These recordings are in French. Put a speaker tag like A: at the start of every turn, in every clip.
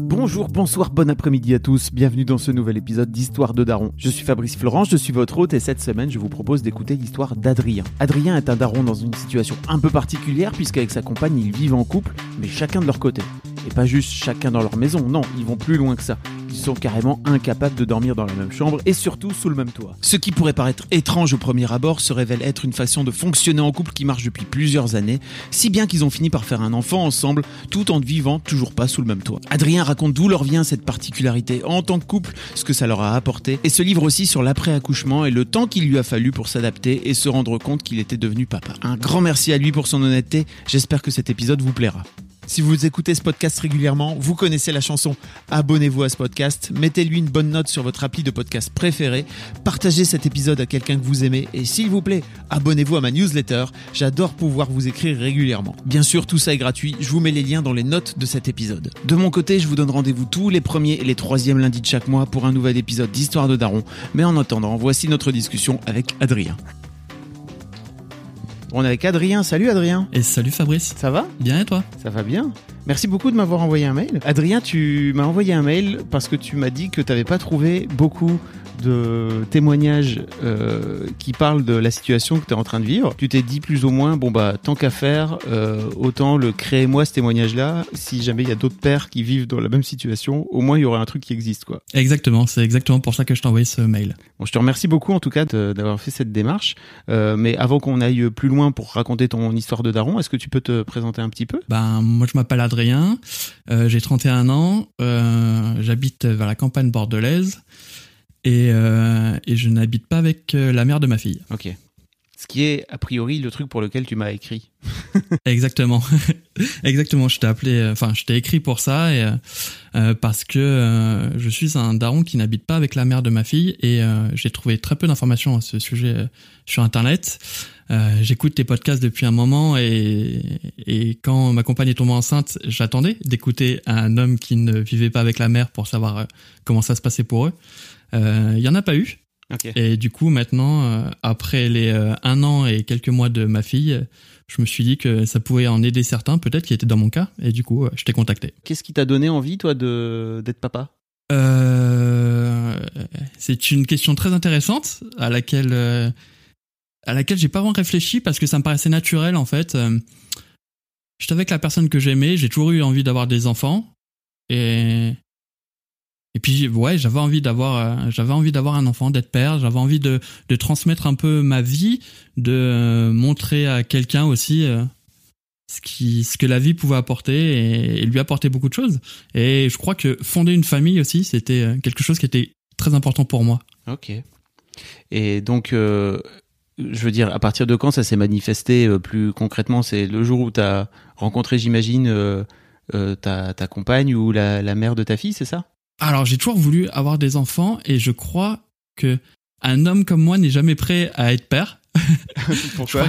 A: Thank you.
B: Bonjour, bonsoir, bon après-midi à tous. Bienvenue dans ce nouvel épisode d'Histoire de Daron. Je suis Fabrice Florent, je suis votre hôte et cette semaine, je vous propose d'écouter l'histoire d'Adrien. Adrien est un daron dans une situation un peu particulière puisqu'avec sa compagne, ils vivent en couple, mais chacun de leur côté. Et pas juste chacun dans leur maison, non, ils vont plus loin que ça. Ils sont carrément incapables de dormir dans la même chambre et surtout sous le même toit. Ce qui pourrait paraître étrange au premier abord se révèle être une façon de fonctionner en couple qui marche depuis plusieurs années, si bien qu'ils ont fini par faire un enfant ensemble tout en vivant toujours pas sous le même toit. Adrien raconte d'où leur vient cette particularité en tant que couple, ce que ça leur a apporté, et se livre aussi sur l'après-accouchement et le temps qu'il lui a fallu pour s'adapter et se rendre compte qu'il était devenu papa. Un grand merci à lui pour son honnêteté, j'espère que cet épisode vous plaira. Si vous écoutez ce podcast régulièrement, vous connaissez la chanson. Abonnez-vous à ce podcast, mettez-lui une bonne note sur votre appli de podcast préféré, partagez cet épisode à quelqu'un que vous aimez et s'il vous plaît, abonnez-vous à ma newsletter. J'adore pouvoir vous écrire régulièrement. Bien sûr, tout ça est gratuit. Je vous mets les liens dans les notes de cet épisode. De mon côté, je vous donne rendez-vous tous les premiers et les troisièmes lundis de chaque mois pour un nouvel épisode d'Histoire de Daron. Mais en attendant, voici notre discussion avec Adrien. On est avec Adrien. Salut Adrien.
C: Et salut Fabrice.
B: Ça va?
C: Bien et toi?
B: Ça va bien. Merci beaucoup de m'avoir envoyé un mail. Adrien, tu m'as envoyé un mail parce que tu m'as dit que tu n'avais pas trouvé beaucoup de témoignages euh, qui parlent de la situation que tu es en train de vivre. Tu t'es dit plus ou moins, bon bah tant qu'à faire, euh, autant le créer moi ce témoignage-là. Si jamais il y a d'autres pères qui vivent dans la même situation, au moins il y aurait un truc qui existe quoi.
C: Exactement, c'est exactement pour ça que je t'ai envoyé ce mail.
B: Bon, je te remercie beaucoup en tout cas d'avoir fait cette démarche. Euh, mais avant qu'on aille plus loin pour raconter ton histoire de daron, est-ce que tu peux te présenter un petit peu?
C: Ben moi je m'appelle Adrien, euh, j'ai 31 ans, euh, j'habite vers la campagne bordelaise et, euh, et je n'habite pas avec la mère de ma fille.
B: Ok. Ce qui est a priori le truc pour lequel tu m'as écrit.
C: Exactement, exactement. Je t'ai appelé, enfin je t'ai écrit pour ça et parce que je suis un daron qui n'habite pas avec la mère de ma fille et j'ai trouvé très peu d'informations à ce sujet sur internet. Euh, J'écoute tes podcasts depuis un moment et, et quand ma compagne est tombée enceinte, j'attendais d'écouter un homme qui ne vivait pas avec la mère pour savoir euh, comment ça se passait pour eux. Euh, Il y en a pas eu. Et du coup, maintenant, euh, après les euh, un an et quelques mois de ma fille, euh, je me suis dit que ça pouvait en aider certains, peut-être qui étaient dans mon cas. Et du coup, euh, je t'ai contacté.
B: Qu'est-ce qui t'a donné envie toi de d'être papa?
C: Euh, c'est une question très intéressante à laquelle euh, à laquelle j'ai pas vraiment réfléchi parce que ça me paraissait naturel en fait. Euh, J'étais avec la personne que j'aimais, j'ai toujours eu envie d'avoir des enfants et et puis ouais, j'avais envie d'avoir euh, j'avais envie d'avoir un enfant, d'être père, j'avais envie de de transmettre un peu ma vie, de euh, montrer à quelqu'un aussi ce qui ce que la vie pouvait apporter et, lui apporter beaucoup de choses. Et je crois que fonder une famille aussi, c'était quelque chose qui était très important pour moi.
B: Ok. Et donc, je veux dire, à partir de quand ça s'est manifesté euh, plus concrètement? C'est le jour où tu as rencontré, j'imagine, euh, euh, ta, ta compagne ou la, la mère de ta fille, c'est ça?
C: Alors j'ai toujours voulu avoir des enfants et je crois que un homme comme moi n'est jamais prêt à être père.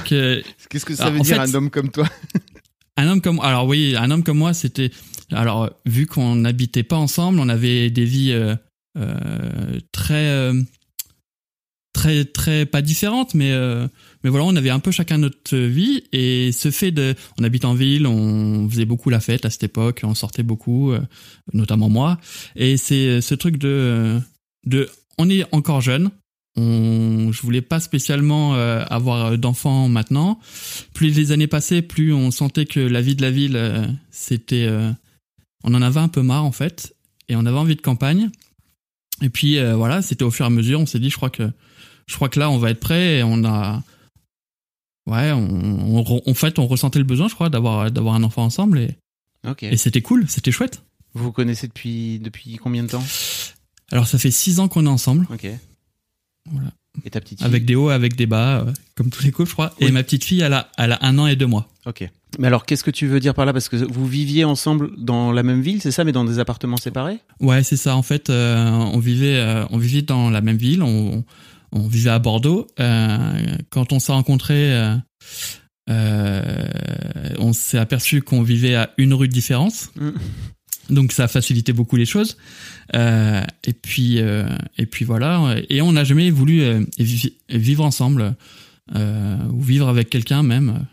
C: Que
B: Qu'est-ce que
C: ça veut dire, un
B: homme comme toi?
C: un homme comme alors oui un homme comme moi c'était alors vu qu'on n'habitait pas ensemble on avait des vies euh, euh, très euh, très très pas différentes mais euh, mais voilà on avait un peu chacun notre vie et ce fait de on habite en ville on faisait beaucoup la fête à cette époque on sortait beaucoup euh, notamment moi et c'est ce truc de de on est encore jeune on, je voulais pas spécialement euh, avoir d'enfants maintenant. Plus les années passaient, plus on sentait que la vie de la ville, euh, c'était, euh, on en avait un peu marre en fait, et on avait envie de campagne. Et puis euh, voilà, c'était au fur et à mesure, on s'est dit, je crois que, je crois que là, on va être prêt. Et on a, ouais, on, en fait, on ressentait le besoin, je crois, d'avoir, d'avoir un enfant ensemble, et,
B: Ok.
C: et c'était cool, c'était chouette.
B: Vous vous connaissez depuis, depuis combien de temps?
C: Alors ça fait six ans qu'on est ensemble,
B: Ok.
C: Voilà.
B: Et ta petite fille?
C: Avec des hauts, avec des bas, euh, comme tous les couples, je crois. Et ma petite fille, elle a, elle a un an et deux mois.
B: Ok. Mais alors, qu'est-ce que tu veux dire par là? Parce que vous viviez ensemble dans la même ville, c'est ça, mais dans des appartements séparés?
C: Ouais, c'est ça. En fait, euh, on vivait, euh, on vivait dans la même ville. On, on vivait à Bordeaux. Euh, quand on s'est rencontrés, euh, euh, on s'est aperçu qu'on vivait à une rue de différence.
B: Mm.
C: Donc ça a facilité beaucoup les choses. Euh, et puis euh, et puis voilà. Et on n'a jamais voulu vi- vivre ensemble euh, ou vivre avec quelqu'un même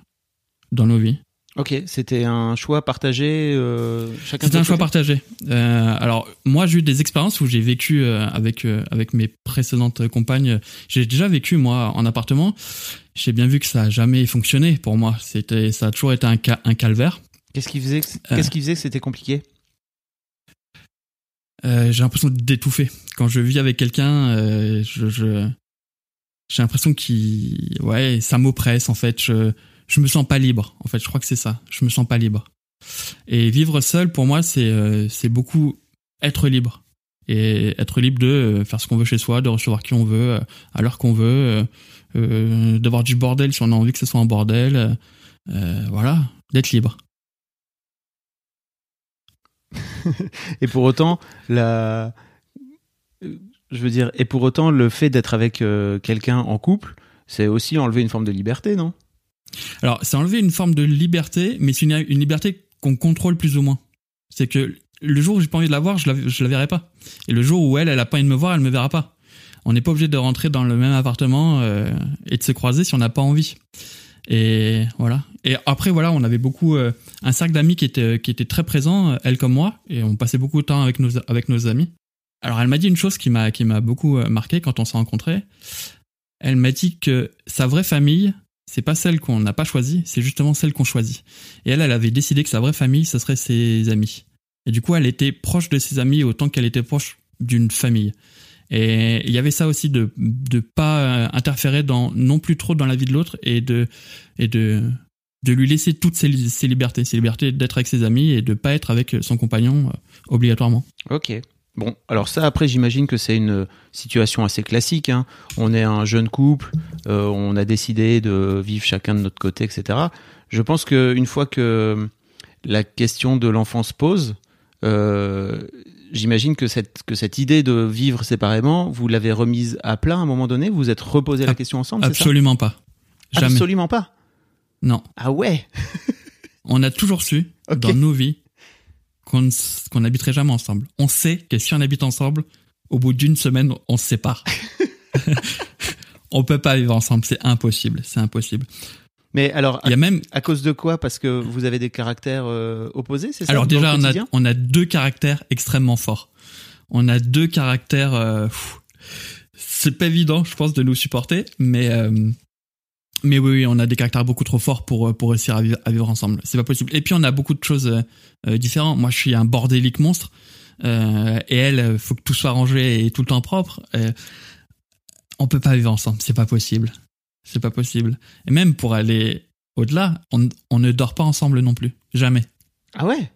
C: dans nos vies.
B: Ok, c'était un choix partagé. euh, chacun
C: C'était un choix partagé. Euh, alors moi j'ai eu des expériences où j'ai vécu euh, avec euh, avec mes précédentes compagnes. J'ai déjà vécu moi en appartement. J'ai bien vu que ça a jamais fonctionné pour moi. C'était ça a toujours été un, ca- un calvaire.
B: Qu'est-ce qui faisait
C: Euh.
B: qu'est-ce qui faisait que c'était compliqué?
C: Euh, j'ai l'impression d'étouffer quand je vis avec quelqu'un. euh, je, je- j'ai l'impression qu'il ouais ça m'oppresse en fait. Je je me sens pas libre. En fait, je crois que c'est ça. Je me sens pas libre. Et vivre seul pour moi c'est euh, beaucoup être libre et être libre de euh, faire ce qu'on veut chez soi, de recevoir qui on veut euh, à l'heure qu'on veut, d'avoir du bordel si on a envie que ce soit un bordel. voilà, d'être libre.
B: Et pour autant, la, je veux dire, et pour autant, le fait d'être avec quelqu'un en couple, c'est aussi enlever une forme de liberté, non?
C: Alors, c'est enlever une forme de liberté, mais c'est une, une liberté qu'on contrôle plus ou moins. C'est que le jour où j'ai pas envie de la voir, je la, la verrai pas. Et le jour où elle, elle a pas envie de me voir, elle me verra pas. On n'est pas obligé de rentrer dans le même appartement euh, et de se croiser si on n'a pas envie. Et voilà. Et après, voilà, on avait beaucoup euh, un cercle d'amis qui était qui était très présent, euh, elle comme moi, et on passait beaucoup de temps avec nos avec nos amis. Alors, elle m'a dit une chose qui m'a qui m'a beaucoup euh, marqué quand on s'est rencontrés. Elle m'a dit que sa vraie famille, c'est pas celle qu'on n'a pas choisie, c'est justement celle qu'on choisit. Et elle, elle avait décidé que sa vraie famille, ce serait ses amis. Et du coup, elle était proche de ses amis autant qu'elle était proche d'une famille. Et il y avait ça aussi de de pas euh, interférer dans non plus trop dans la vie de l'autre et de et de de lui laisser toutes ses, li- ses libertés, ses libertés d'être avec ses amis et de pas être avec son compagnon euh, obligatoirement.
B: Ok. Bon, alors ça, après, j'imagine que c'est une situation assez classique. hein. On est un jeune couple, euh, on a décidé de vivre chacun de notre côté, etc. Je pense qu'une fois que la question de l'enfant se pose, euh, j'imagine que cette, que cette idée de vivre séparément, vous l'avez remise à plat à un moment donné, vous vous êtes reposé la question ensemble, ça?
C: Absolument pas. Jamais.
B: Absolument pas?
C: Non.
B: Ah ouais?
C: On a toujours su dans nos vies qu'on n'habiterait jamais ensemble. On sait que si on habite ensemble, au bout d'une semaine, on se sépare. on peut pas vivre ensemble, c'est impossible, c'est impossible.
B: Mais alors,
C: Il y a même,
B: à cause de quoi? Parce que vous avez des caractères euh, opposés, c'est ça?
C: Alors déjà, on a,
B: quotidien?
C: on a deux caractères extrêmement forts. On a deux caractères. euh, c'est pas évident, je pense, de nous supporter, mais euh, mais oui, oui, on a des caractères beaucoup trop forts pour euh, pour réussir à vivre, à vivre ensemble. C'est pas possible. Et puis on a beaucoup de choses euh, euh, différentes. Moi, je suis un bordélique monstre, euh, et elle, faut que tout soit rangé et tout le temps propre. Euh, on peut pas vivre ensemble, c'est pas possible. C'est pas possible. Et même pour aller au-delà, on, on ne dort pas ensemble non plus, jamais,
B: Ah ouais?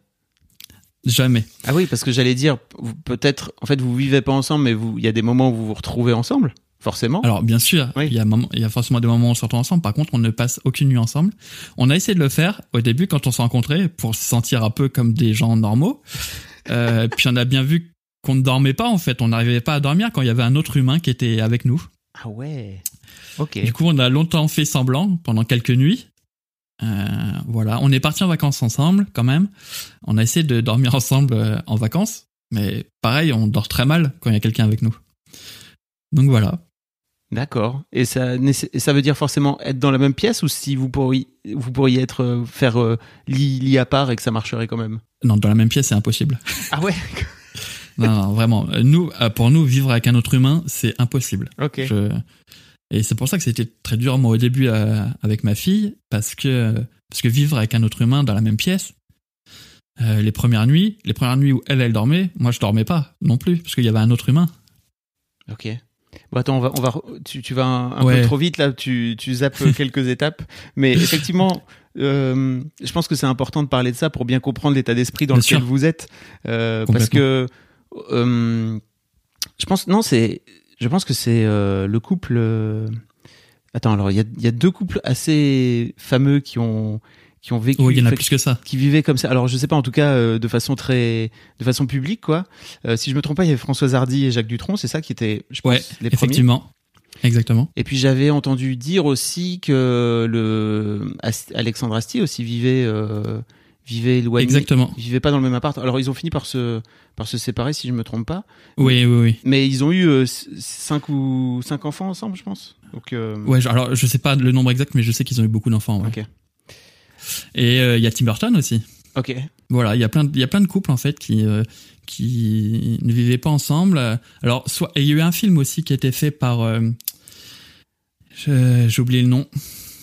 C: Jamais.
B: Ah oui, parce que j'allais dire, peut-être, en fait, vous vivez pas ensemble, mais il y a des moments où vous vous retrouvez ensemble, forcément.
C: Alors bien sûr,
B: Oui.
C: il y a moment- il y a forcément des moments où on retrouve ensemble. Par contre, on ne passe aucune nuit ensemble. On a essayé de le faire au début quand on s'est rencontrés pour se sentir un peu comme des gens normaux. Euh, puis on a bien vu qu'on ne dormait pas en fait. On n'arrivait pas à dormir quand il y avait un autre humain qui était avec nous.
B: Ah ouais. Ok.
C: Du coup, on a longtemps fait semblant pendant quelques nuits. Euh, voilà, on est parti en vacances ensemble quand même. On a essayé de dormir ensemble euh, en vacances, mais pareil, on dort très mal quand il y a quelqu'un avec nous. Donc voilà.
B: D'accord. Et ça, ça veut dire forcément être dans la même pièce ou si vous pourriez, vous pourriez être euh, faire euh, lit, lit à part et que ça marcherait quand même?
C: Non, dans la même pièce, c'est impossible.
B: Ah ouais?
C: Non, non, vraiment. Euh, Nous, euh, pour nous, vivre avec un autre humain, c'est impossible.
B: ok.
C: Je- Et c'est pour ça que c'était très dur moi au début euh, avec ma fille, parce que parce que vivre avec un autre humain dans la même pièce, euh, les premières nuits, les premières nuits où elle elle dormait, moi je dormais pas non plus, parce qu'il y avait un autre humain.
B: Ok. Bon, attends, on va, on va, tu, tu vas un, un
C: Ouais.
B: peu trop vite là, tu, tu zappes quelques étapes. Mais effectivement, euh, je pense que c'est important de parler de ça pour bien comprendre l'état d'esprit dans
C: Bien
B: lequel
C: sûr.
B: vous êtes. Euh, parce que, euh, je pense, non, c'est, je pense que c'est euh, le couple. euh, Attends, alors il y a, il y a deux couples assez fameux qui ont, qui ont vécu,
C: Oui, il y en a
B: fait-
C: plus que ça.
B: qui vivaient comme ça. Alors je sais pas, en tout cas euh, de façon très, de façon publique quoi. Euh, si je me trompe pas, il y avait Françoise Hardy et Jacques Dutronc, c'est ça qui étaient, je pense,
C: Ouais,
B: les premiers.
C: Effectivement. Exactement.
B: Et puis j'avais entendu dire aussi que le Alexandre Astier aussi vivait, euh, vivait éloigné.
C: Exactement.
B: Ils vivaient pas dans le même appart. Alors ils ont fini par se, par se séparer si je me trompe pas.
C: Oui, oui, oui.
B: Mais ils ont eu euh, cinq ou cinq enfants ensemble, je pense. Donc euh,
C: Ouais, je- alors je sais pas le nombre exact, mais je sais qu'ils ont eu beaucoup d'enfants. Ouais.
B: Ok.
C: Et euh, il y a Tim Burton aussi.
B: ok.
C: Voilà, il y a plein, de, il y a plein de couples en fait qui euh, qui ne vivaient pas ensemble. Alors, soit il y a eu un film aussi qui a été fait par, euh, j'ai oublié le nom.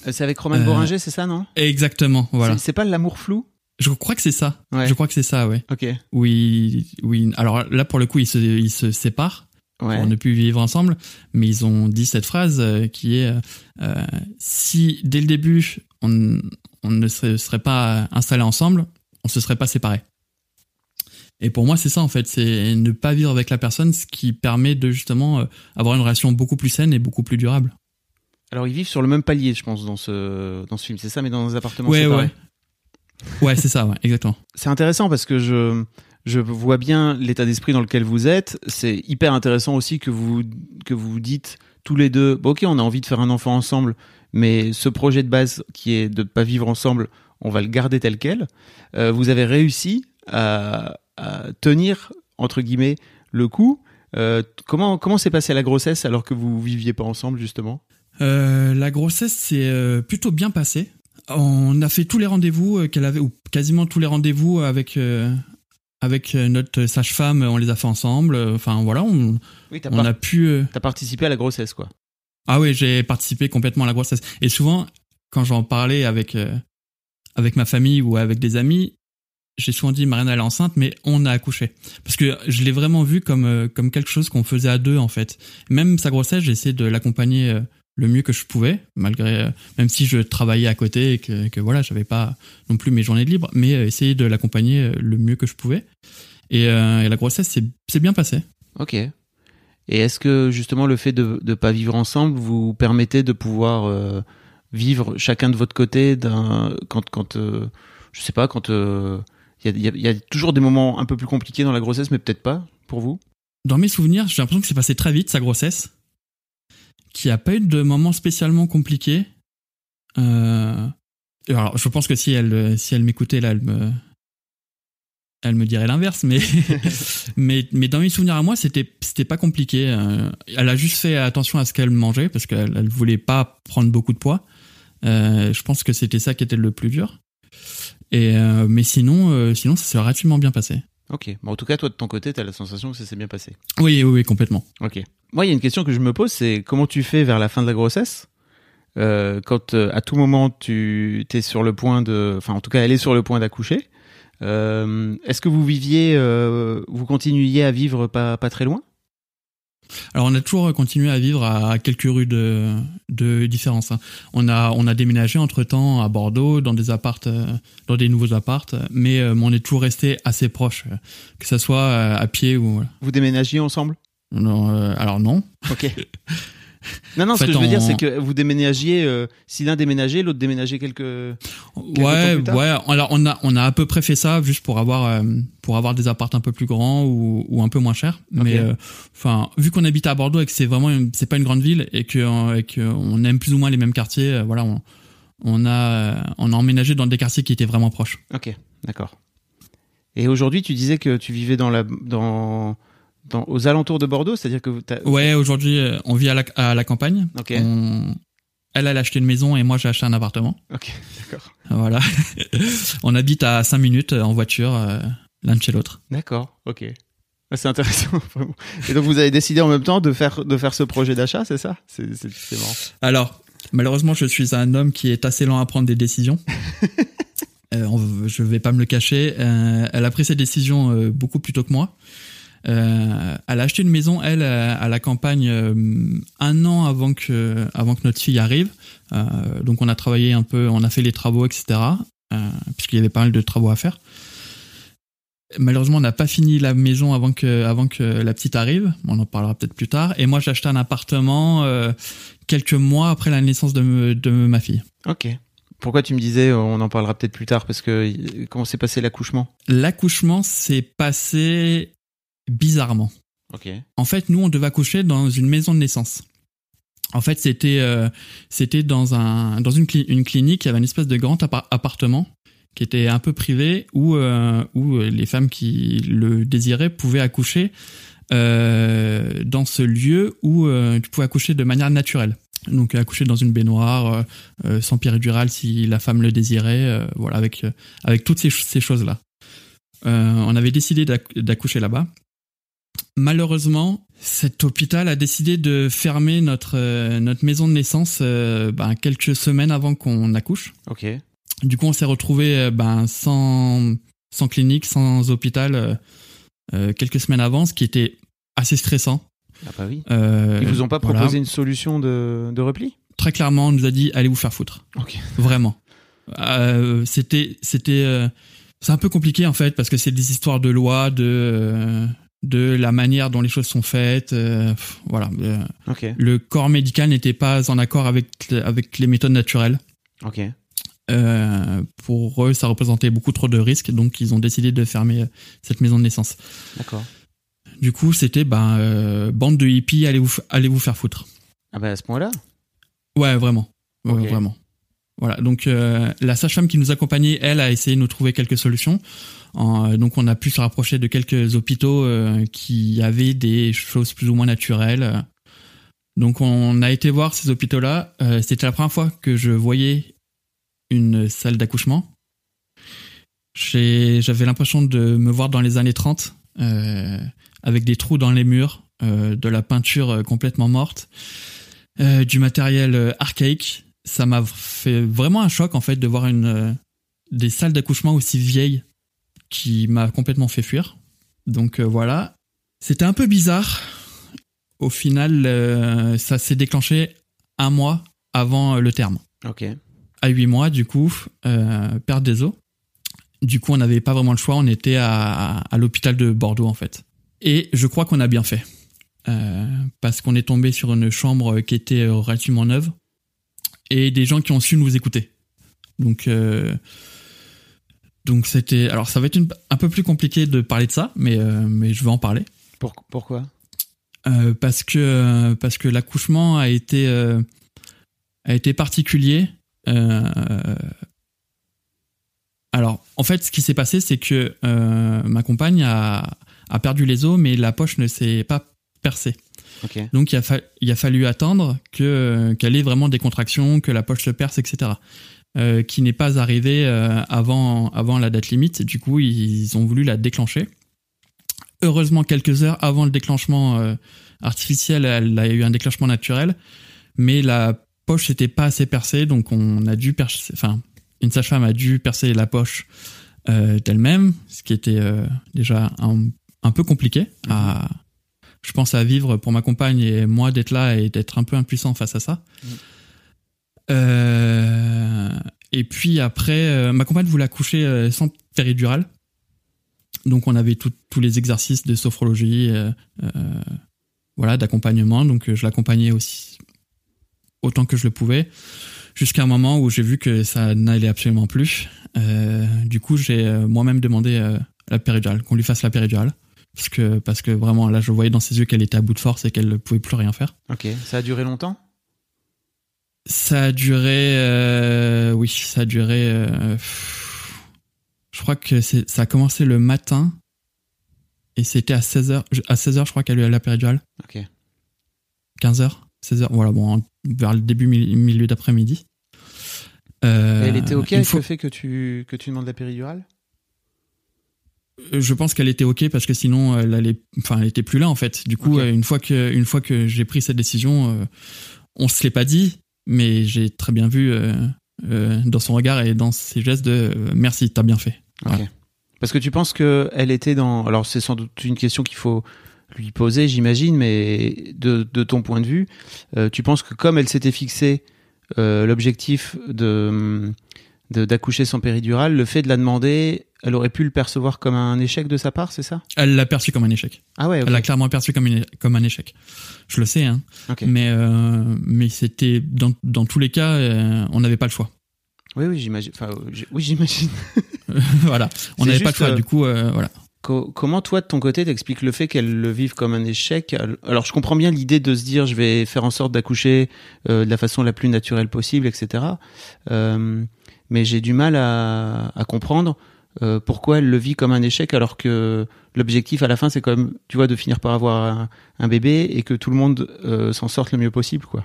B: Euh, C'est avec Roman
C: Euh,
B: Boringer, c'est ça, non?
C: Exactement, voilà.
B: C'est- pas l'amour flou?
C: Je crois que c'est ça.
B: Ouais.
C: Je crois que c'est ça, ouais.
B: Ok.
C: Oui, oui. Alors là, pour le coup, ils se, ils se séparent
B: Ouais.
C: pour ne plus vivre ensemble, mais ils ont dit cette phrase qui est euh, si dès le début on, on ne serait, serait pas installés ensemble, on se serait pas séparés. Et pour moi, c'est ça en fait, c'est ne pas vivre avec la personne, ce qui permet de justement euh, avoir une relation beaucoup plus saine et beaucoup plus durable.
B: Alors ils vivent sur le même palier, je pense, dans ce dans ce film. C'est ça, mais dans des appartements
C: Ouais,
B: séparés.
C: ouais. Ouais, c'est ça, ouais, exactement.
B: C'est intéressant parce que je je vois bien l'état d'esprit dans lequel vous êtes. C'est hyper intéressant aussi que vous que vous vous dites tous les deux. Bon, ok, on a envie de faire un enfant ensemble, mais ce projet de base qui est de pas vivre ensemble, on va le garder tel quel. Euh, vous avez réussi à, à tenir entre guillemets le coup. Euh, comment comment s'est passée la grossesse alors que vous viviez pas ensemble justement?
C: Euh, la grossesse s'est plutôt bien passée. On a fait tous les rendez-vous qu'elle avait, ou quasiment tous les rendez-vous avec avec notre sage-femme. On les a fait ensemble. Enfin voilà, on,
B: Oui,
C: on a pu.
B: T'as participé à la grossesse, quoi.
C: Ah oui, j'ai participé complètement à la grossesse. Et souvent, quand j'en parlais avec euh, avec ma famille ou avec des amis, j'ai souvent dit Marianne elle est enceinte, mais on a accouché parce que je l'ai vraiment vu comme euh, comme quelque chose qu'on faisait à deux en fait. Même sa grossesse, j'ai essayé de l'accompagner euh, le mieux que je pouvais, malgré même si je travaillais à côté et que, que voilà, j'avais pas non plus mes journées de libre, mais essayer de l'accompagner le mieux que je pouvais. Et, et la grossesse, c'est bien passé.
B: Ok. Et est-ce que justement le fait de ne pas vivre ensemble vous permettait de pouvoir euh, vivre chacun de votre côté quand quand euh, je sais pas quand euh, il y, a, toujours des moments un peu plus compliqués dans la grossesse, mais peut-être pas pour vous?
C: Dans mes souvenirs, j'ai l'impression que c'est passé très vite sa grossesse, qu'il n'y a pas eu de moment spécialement compliqué. Euh, alors, je pense que si elle, si elle m'écoutait là, elle me, elle me dirait l'inverse, mais, mais, mais dans mes souvenirs à moi, c'était, c'était pas compliqué. Euh, elle a juste fait attention à ce qu'elle mangeait parce qu'elle, elle voulait pas prendre beaucoup de poids. Euh, je pense que c'était ça qui était le plus dur. Et euh, mais sinon, sinon, ça s'est relativement bien passé.
B: Ok. Bon, en tout cas, toi de ton côté, t'as la sensation que ça s'est bien passé.
C: Oui, oui, oui, complètement.
B: Ok. Moi, il y a une question que je me pose, c'est comment tu fais vers la fin de la grossesse quand à tout moment tu es sur le point de, enfin en tout cas elle est sur le point d'accoucher. Euh, Est-ce que vous viviez, euh, vous continuiez à vivre pas pas très loin?
C: Alors on a toujours continué à vivre à quelques rues de, de différence. hein. On a on a déménagé entre temps à Bordeaux dans des appartes, euh, dans des nouveaux appartes, mais on est toujours resté assez proche, que ça soit à pied ou.
B: Vous déménagiez ensemble?
C: Non, euh, alors non.
B: Ok. non, non,
C: En
B: ce
C: fait,
B: que je veux dire, c'est que vous déménagiez, euh, si l'un déménageait, l'autre déménageait quelques.
C: Ouais,
B: plus tard
C: ouais. Alors on a on a à peu près fait ça juste pour avoir euh, pour avoir des appartes un peu plus grands ou, ou un peu moins chers. Mais euh, enfin vu qu'on habite à Bordeaux et que c'est vraiment c'est pas une grande ville et que euh, et que on aime plus ou moins les mêmes quartiers, euh, voilà, on, on a on a emménagé dans des quartiers qui étaient vraiment proches.
B: Ok, d'accord. Et aujourd'hui, tu disais que tu vivais dans la, dans, dans, aux alentours de Bordeaux, c'est-à-dire que t'as-
C: Ouais, aujourd'hui euh, on vit à la à la campagne.
B: Ok.
C: On- elle, elle a acheté une maison et moi j'ai acheté un appartement.
B: Ok, d'accord.
C: Voilà. on habite à 5 minutes euh, en voiture, euh, l'un de chez l'autre.
B: D'accord, ok. Ah, C'est intéressant. Et donc, vous avez décidé en même temps de faire, de faire ce projet d'achat, c'est ça? C'est marrant.
C: Alors, malheureusement, je suis un homme qui est assez lent à prendre des décisions. Euh, on- je vais pas me le cacher. Euh, elle a pris ses décisions beaucoup plus tôt que moi. Euh, elle a acheté une maison, elle, euh, à la campagne, euh, un an avant que, avant que notre fille arrive. Euh, donc, on a travaillé un peu, on a fait les travaux, etc. Euh, puisqu'il y avait pas mal de travaux à faire. Malheureusement, on n'a pas fini la maison avant que, avant que la petite arrive. On en parlera peut-être plus tard. Et moi, j'ai acheté un appartement euh, quelques mois après la naissance de, me- de ma fille.
B: Ok. Pourquoi tu me disais, on en parlera peut-être plus tard, parce que comment s'est passé l'accouchement?
C: L'accouchement s'est passé bizarrement.
B: Ok.
C: En fait, nous, on devait accoucher dans une maison de naissance. En fait, c'était euh, c'était dans un dans une, une clinique, il y avait une espèce de grand appartement qui était un peu privé où euh, où les femmes qui le désiraient pouvaient accoucher euh, dans ce lieu où tu pouvais accoucher de manière naturelle. Donc accoucher dans une baignoire sans péridurale si la femme le désirait, voilà avec avec toutes ces, ces choses là. on avait décidé d'accoucher là-bas. Malheureusement, cet hôpital a décidé de fermer notre notre maison de naissance ben, quelques semaines avant qu'on accouche.
B: Ok.
C: Du coup, on s'est retrouvé ben, sans sans clinique, sans hôpital euh, quelques semaines avant, ce qui était assez stressant.
B: Ah bah oui. Euh, Ils vous ont pas proposé une solution de, de, repli?
C: Très clairement, on nous a dit allez vous faire foutre. Vraiment. Euh, c'était c'était euh, c'est un peu compliqué en fait parce que c'est des histoires de loi de de la manière dont les choses sont faites voilà le corps médical n'était pas en accord avec avec les méthodes naturelles.
B: Ok.
C: Pour eux ça représentait beaucoup trop de risques donc ils ont décidé de fermer cette maison de naissance.
B: D'accord.
C: Du coup, c'était ben euh, bande de hippies, allez vous allez vous faire foutre.
B: Ah ben à ce point-là?
C: Ouais, vraiment, vraiment. Voilà. Donc euh, la sage-femme qui nous accompagnait, elle a essayé de nous trouver quelques solutions. donc on a pu se rapprocher de quelques hôpitaux euh, qui avaient des choses plus ou moins naturelles. Donc on a été voir ces hôpitaux-là. C'était la première fois que je voyais une salle d'accouchement. J'avais l'impression de me voir dans les années 30 avec des trous dans les murs, euh, de la peinture euh, complètement morte, euh, du matériel archaïque. Ça m'a fait vraiment un choc en fait de voir une des salles d'accouchement aussi vieilles qui m'a complètement fait fuir. Donc voilà, c'était un peu bizarre. Au final, ça s'est déclenché un mois avant le terme.
B: Ok.
C: À huit mois, du coup, perte des os. Du coup, on n'avait pas vraiment le choix. On était à, à l'hôpital de Bordeaux, en fait. Et je crois qu'on a bien fait. Euh, parce qu'on est tombé sur une chambre qui était relativement neuve et des gens qui ont su nous écouter. Donc, euh, donc c'était. Alors, ça va être un peu plus compliqué de parler de ça, mais, euh, mais je vais en parler.
B: pourquoi?
C: Parce que, parce que l'accouchement a été, a été particulier. alors, en fait, ce qui s'est passé, c'est que ma compagne a, a perdu les os, mais la poche ne s'est pas percée. Donc il a, il a, fallu attendre que qu'elle ait vraiment des contractions, que la poche se perce, etc. Euh, qui n'est pas arrivé euh, avant avant la date limite. Du coup, ils ont voulu la déclencher. Heureusement, quelques heures avant le déclenchement euh, artificiel, elle a eu un déclenchement naturel, mais la poche n'était pas assez percée, donc on a dû percer. Enfin, une sage-femme a dû percer la poche d'elle-même, ce qui était déjà un un peu compliqué à, je pense à vivre pour ma compagne et moi d'être là et d'être un peu impuissant face à ça. Mm. Euh, et puis après, euh, ma compagne voulait accoucher euh, sans péridurale. Donc on avait tous les exercices de sophrologie, voilà, d'accompagnement. Donc je l'accompagnais aussi autant que je le pouvais, jusqu'à un moment où j'ai vu que ça n'allait absolument plus. du coup, j'ai moi-même demandé la péridurale, qu'on lui fasse la péridurale parce que parce que vraiment là je voyais dans ses yeux qu'elle était à bout de force et qu'elle ne pouvait plus rien faire.
B: Ok, ça a duré longtemps?
C: Ça a duré, euh, oui, ça a duré. Euh, je crois que ça a commencé le matin et c'était à 16h. À 16h, je crois qu'elle a eu la péridurale.
B: Ok.
C: 15h, 16h, voilà, bon, vers le début, milieu d'après-midi.
B: elle était ok avec le fait que tu, que tu demandes la péridurale?
C: euh, je pense qu'elle était ok parce que sinon elle allait, enfin elle était plus là en fait. Du coup, euh, une fois que une fois que j'ai pris cette décision, euh, on se l'est pas dit, mais j'ai très bien vu dans son regard et dans ses gestes de merci, t'as bien fait.
B: Parce que tu penses que elle était dans, alors c'est sans doute une question qu'il faut lui poser, j'imagine, mais de, de, ton point de vue, tu penses que comme elle s'était fixée l'objectif de d'accoucher sans péridurale, le fait de la demander, elle aurait pu le percevoir comme un échec de sa part, c'est ça?
C: Elle l'a perçu comme un échec.
B: Ah ouais.
C: Elle l'a clairement perçu comme, comme un échec. Je le sais, hein. Mais euh, mais c'était dans, dans tous les cas, euh, on n'avait pas le choix.
B: Oui, oui, j'imagine. Enfin, oui, j'imagine.
C: voilà, on n'avait pas le choix. Du coup, voilà
B: comment toi de ton côté t'expliques le fait qu'elle le vive comme un échec? Alors je comprends bien l'idée de se dire je vais faire en sorte d'accoucher euh, de la façon la plus naturelle possible, etc. Euh, mais j'ai du mal à, comprendre euh, pourquoi elle le vit comme un échec alors que l'objectif à la fin c'est quand même tu vois de finir par avoir un, bébé et que tout le monde s'en sorte le mieux possible quoi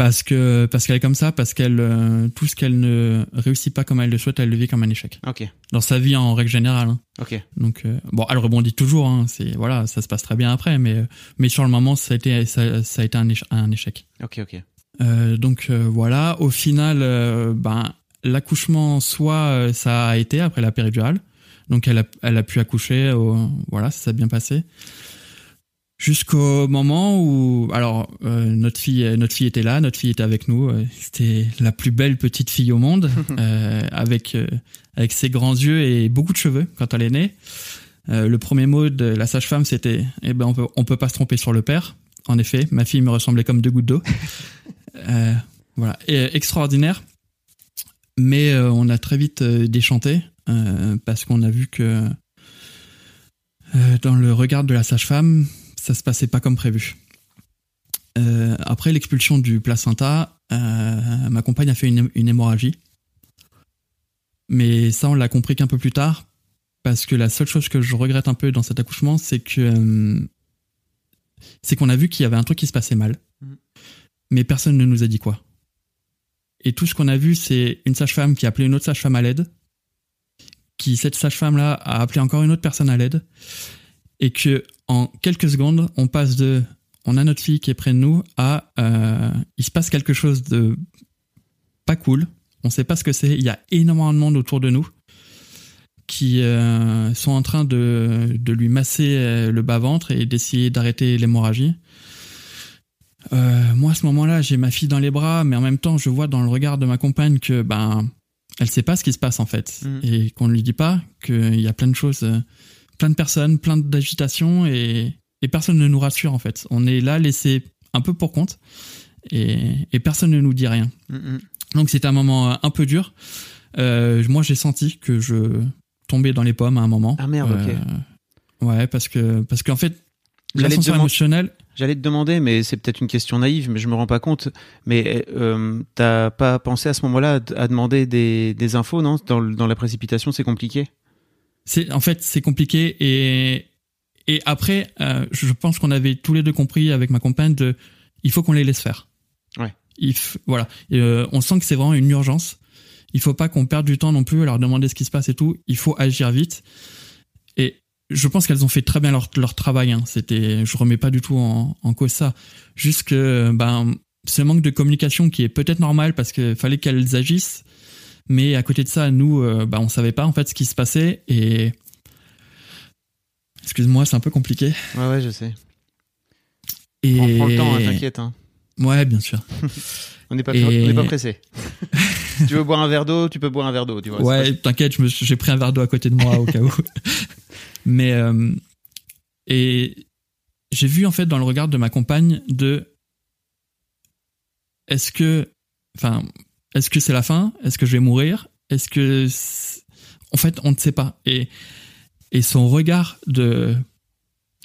C: parce que parce qu'elle est comme ça, parce qu'elle euh, tout ce qu'elle ne réussit pas comme elle le souhaite, elle le vit comme un échec.
B: Ok.
C: Dans sa vie en règle générale. Hein.
B: Ok.
C: Donc euh, bon, elle rebondit toujours. Hein, c'est voilà, ça se passe très bien après, mais mais sur le moment, ça a été ça, ça a été un, un échec.
B: Ok, ok.
C: Euh, donc voilà, au final, ben l'accouchement soit ça a été après la péridurale, donc elle a elle a pu accoucher. voilà, ça s'est bien passé. Jusqu'au moment où alors euh, notre fille notre fille était là notre fille était avec nous euh, c'était la plus belle petite fille au monde euh, avec avec ses grands yeux et beaucoup de cheveux quand elle est née. Le premier mot de la sage-femme c'était eh ben on peut on peut pas se tromper sur le père. En effet ma fille me ressemblait comme deux gouttes d'eau voilà et, extraordinaire mais on a très vite déchanté parce qu'on a vu que dans le regard de la sage-femme ça se passait pas comme prévu. Euh, après l'expulsion du placenta, euh, ma compagne a fait une, hémorragie. Mais ça, on l'a compris qu'un peu plus tard, parce que la seule chose que je regrette un peu dans cet accouchement, c'est que euh, c'est qu'on a vu qu'il y avait un truc qui se passait mal. Mais personne ne nous a dit quoi. Et tout ce qu'on a vu, c'est une sage-femme qui a appelé une autre sage-femme à l'aide, qui cette sage-femme-là a appelé encore une autre personne à l'aide, et que en quelques secondes, on passe de on a notre fille qui est près de nous à euh, il se passe quelque chose de pas cool. On sait pas ce que c'est. Il y a énormément de monde autour de nous qui euh, sont en train de, de lui masser euh, le bas ventre et d'essayer d'arrêter l'hémorragie. Moi, à ce moment-là, j'ai ma fille dans les bras, mais en même temps, je vois dans le regard de ma compagne que ben elle sait pas ce qui se passe en fait mm. et qu'on ne lui dit pas qu'il y a plein de choses plein de personnes, plein d'agitation et, personne ne nous rassure en fait. On est là laissé un peu pour compte et, personne ne nous dit rien. Mm, mm. Donc c'était un moment euh, un peu dur. Euh, moi j'ai senti que je tombais dans les pommes à un moment.
B: Ah merde, ok.
C: Euh, ouais, parce que parce qu'en fait l'ascenseur émotionnel.
B: J'allais te demander, mais c'est peut-être une question naïve, mais je me rends pas compte. Mais euh, t'as pas pensé à ce moment-là à demander des, infos, non? Dans, dans la précipitation, c'est compliqué?
C: C'est en fait c'est compliqué et et après euh, je pense qu'on avait tous les deux compris avec ma compagne de il faut qu'on les laisse faire.
B: Ouais.
C: Il voilà, euh, on sent que c'est vraiment une urgence. Il faut pas qu'on perde du temps non plus à leur demander ce qui se passe et tout. Il faut agir vite. Et je pense qu'elles ont fait très bien leur, leur travail. Hein. C'était, je remets pas du tout en, en cause ça. Juste que ben ce manque de communication qui est peut-être normal parce qu'il fallait qu'elles agissent mais à côté de ça, nous, euh, bah, on savait pas en fait ce qui se passait et excuse-moi, c'est un peu compliqué.
B: Ouais, ouais, je sais.
C: Et...
B: Prends, le temps, hein, t'inquiète. Hein.
C: Ouais, bien sûr.
B: on n'est pas, on pas pressé. tu veux boire un verre d'eau, tu peux boire un verre d'eau, tu vois.
C: Ouais, t'inquiète, j'ai pris un verre d'eau à côté de moi au cas où. Mais euh, et j'ai vu en fait dans le regard de ma compagne de est-ce que, enfin, est-ce que c'est la fin? Est-ce que je vais mourir? Est-ce que en fait on ne sait pas et et son regard de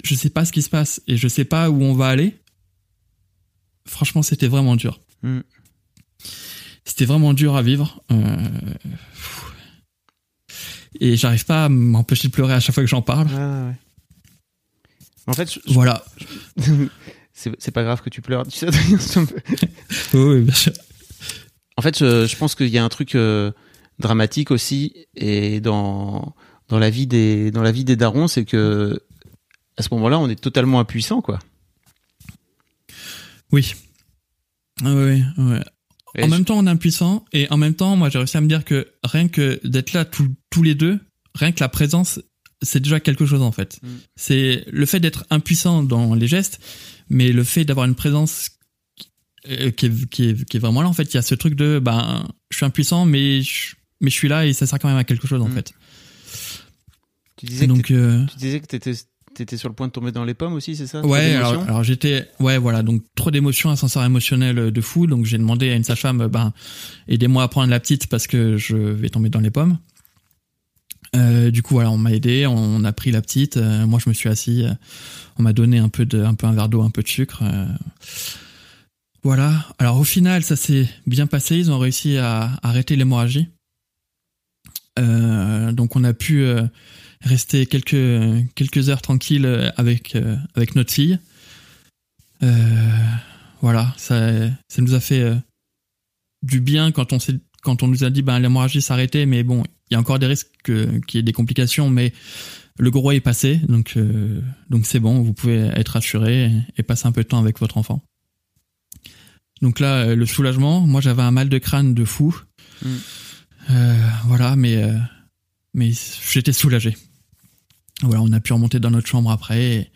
C: je sais pas ce qui se passe et je sais pas où on va aller. Franchement, c'était vraiment dur. Hmm. C'était vraiment dur à vivre. Euh, et j'arrive pas à m'empêcher de pleurer à chaque fois que j'en parle.
B: En fait,
C: voilà.
B: c'est pas grave que tu pleures.
C: oui, bien sûr.
B: En fait, je, pense qu'il y a un truc euh, dramatique aussi et dans dans la vie des dans la vie des darons, c'est que à ce moment-là, on est totalement impuissant, quoi.
C: Oui. Ah oui, En même temps, on est impuissant et en même temps, moi, j'ai réussi à me dire que rien que d'être là tous les deux, rien que la présence, c'est déjà quelque chose en fait. Mm. C'est le fait d'être impuissant dans les gestes, mais le fait d'avoir une présence euh, qui, est, qui, est, qui, est, vraiment là en fait. Il y a ce truc de ben je suis impuissant mais je, mais je suis là et ça sert quand même à quelque chose en mm. fait.
B: Tu disais Donc, que euh... tu disais que t'étais t'étais sur le point de tomber dans les pommes aussi, c'est ça?
C: Ouais, alors, alors j'étais, ouais, voilà, donc trop d'émotions, ascenseur émotionnel de fou, donc j'ai demandé à une sage-femme, ben, aidez-moi à prendre la petite parce que je vais tomber dans les pommes. Euh, du coup, voilà, on m'a aidé, on a pris la petite. Euh, moi, je me suis assis. euh, on m'a donné un peu de, un peu un verre d'eau, un peu de sucre. euh. voilà. Alors, au final, ça s'est bien passé. Ils ont réussi à arrêter l'hémorragie. Euh, donc, on a pu euh, rester quelques quelques heures tranquilles avec euh, avec notre fille. Euh, voilà, ça ça nous a fait euh, du bien quand on s'est quand on nous a dit ben l'hémorragie s'arrêtait, mais bon, il y a encore des risques que- qu'il y ait des complications, mais le gros est passé, donc euh, donc c'est bon, vous pouvez être rassuré et, et passer un peu de temps avec votre enfant. Donc là, euh, le soulagement, moi j'avais un mal de crâne de fou,
B: Mm.
C: Euh, voilà, mais euh, mais j'étais soulagé. Voilà, on a pu remonter dans notre chambre après. Et,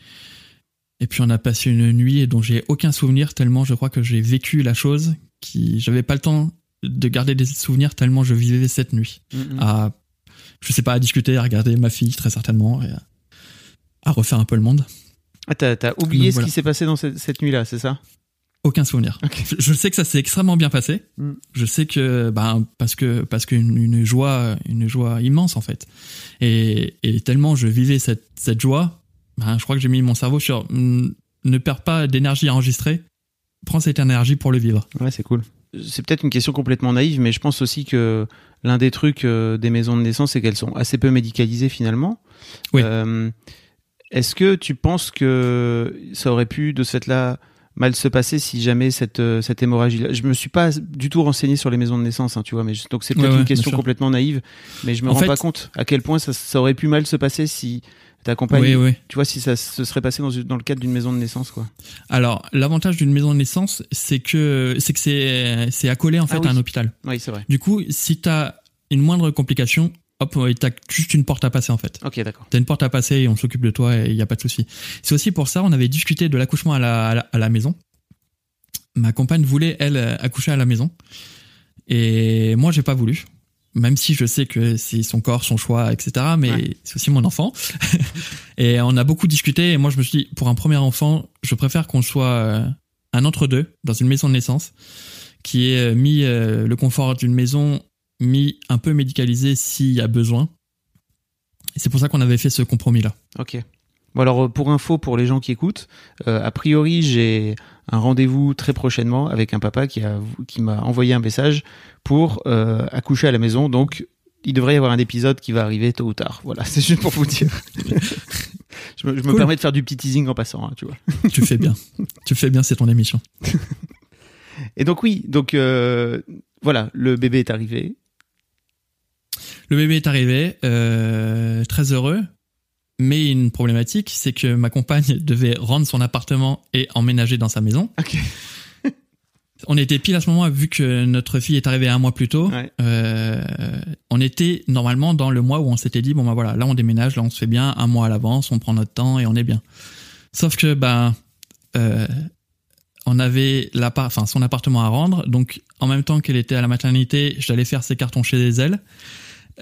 C: et puis on a passé une nuit dont j'ai aucun souvenir tellement je crois que j'ai vécu la chose qui j'avais pas le temps de garder des souvenirs tellement je vivais cette nuit
B: Mhm.
C: à je sais pas à discuter à regarder ma fille très certainement et à, à refaire un peu le monde
B: Ah, t'as, oublié
C: Donc,
B: ce qui s'est passé dans cette, cette nuit-là, c'est ça?
C: Aucun souvenir je, sais que ça s'est extrêmement bien passé
B: Mm.
C: je sais que ben parce que parce qu'une une joie une joie immense en fait et, et tellement je vivais cette cette joie ben je crois que j'ai mis mon cerveau sur mm, ne perds pas d'énergie à enregistrer prends cette énergie pour le vivre
B: Ouais, c'est cool. C'est peut-être une question complètement naïve, mais je pense aussi que l'un des trucs euh, des maisons de naissance, c'est qu'elles sont assez peu médicalisées finalement.
C: Oui.
B: Euh, Est-ce que tu penses que ça aurait pu, de ce fait-là, mal se passer si jamais cette, euh, cette hémorragie-là Je me suis pas du tout renseigné sur les maisons de naissance, hein, tu vois, mais je- donc c'est peut-être
C: Ouais,
B: une question complètement naïve, mais je me
C: En
B: rends
C: fait-
B: pas compte à quel point ça, ça aurait pu mal se passer si ta compagne,
C: oui oui
B: tu vois, si ça se serait passé dans, dans le cadre d'une maison de naissance, quoi.
C: Alors, l'avantage d'une maison de naissance, c'est que c'est que c'est c'est accolé en fait
B: Ah oui.
C: à un hôpital.
B: Oui, c'est vrai.
C: Du coup, si t'as une moindre complication, hop, ouais, t'as juste une porte à passer en fait.
B: Ok, d'accord.
C: T'as une porte à passer et on s'occupe de toi et il y a pas de souci. C'est aussi pour ça, on avait discuté de l'accouchement à la, à la à la maison. Ma compagne voulait elle euh, accoucher à la maison et moi j'ai pas voulu. Même si je sais que c'est son corps, son choix, etc. Mais
B: Ouais.
C: c'est aussi mon enfant. et on a beaucoup discuté. Et moi, je me suis dit, pour un premier enfant, je préfère qu'on soit euh, un entre-deux dans une maison de naissance, qui est euh, mis euh, le confort d'une maison, mis un peu médicalisé s'il y a besoin. C'est pour ça qu'on avait fait ce compromis-là.
B: Ok. Bon alors pour info pour les gens qui écoutent, euh, a priori j'ai un rendez-vous très prochainement avec un papa qui a qui m'a envoyé un message pour euh, accoucher à la maison. Donc il devrait y avoir un épisode qui va arriver tôt ou tard. Voilà, c'est juste pour vous dire. je me, je me
C: Cool.
B: permets de faire du petit teasing en passant, hein, tu vois.
C: Tu fais bien. tu fais bien, c'est ton émission.
B: Et donc oui, donc euh, voilà, le bébé est arrivé.
C: Le bébé est arrivé, euh, très heureux. Mais une problématique, c'est que ma compagne devait rendre son appartement et emménager dans sa maison. On était pile à ce moment, vu que notre fille est arrivée un mois plus tôt.
B: Ouais.
C: euh, on était normalement dans le mois où on s'était dit bon ben voilà, là on déménage, là on se fait bien un mois à l'avance, on prend notre temps et on est bien. Sauf que ben euh, on avait enfin son appartement à rendre, donc en même temps qu'elle était à la maternité, j'allais faire ses cartons chez elle.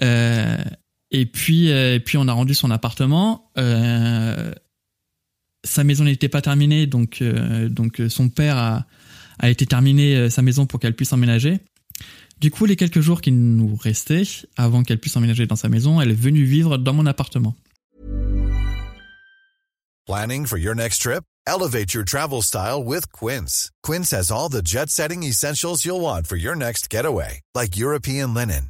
C: Euh, et puis euh, et puis on a rendu son appartement. Euh, sa maison n'était pas terminée, donc euh, donc euh, son père a a été terminé euh, sa maison pour qu'elle puisse emménager. Du coup, les quelques jours qui nous restaient avant qu'elle puisse emménager dans sa maison, elle est venue vivre dans mon appartement.
D: Planning for your next trip? Elevate your travel style with Quince. Quince has all the jet setting essentials you'll want for your next getaway, like European linen,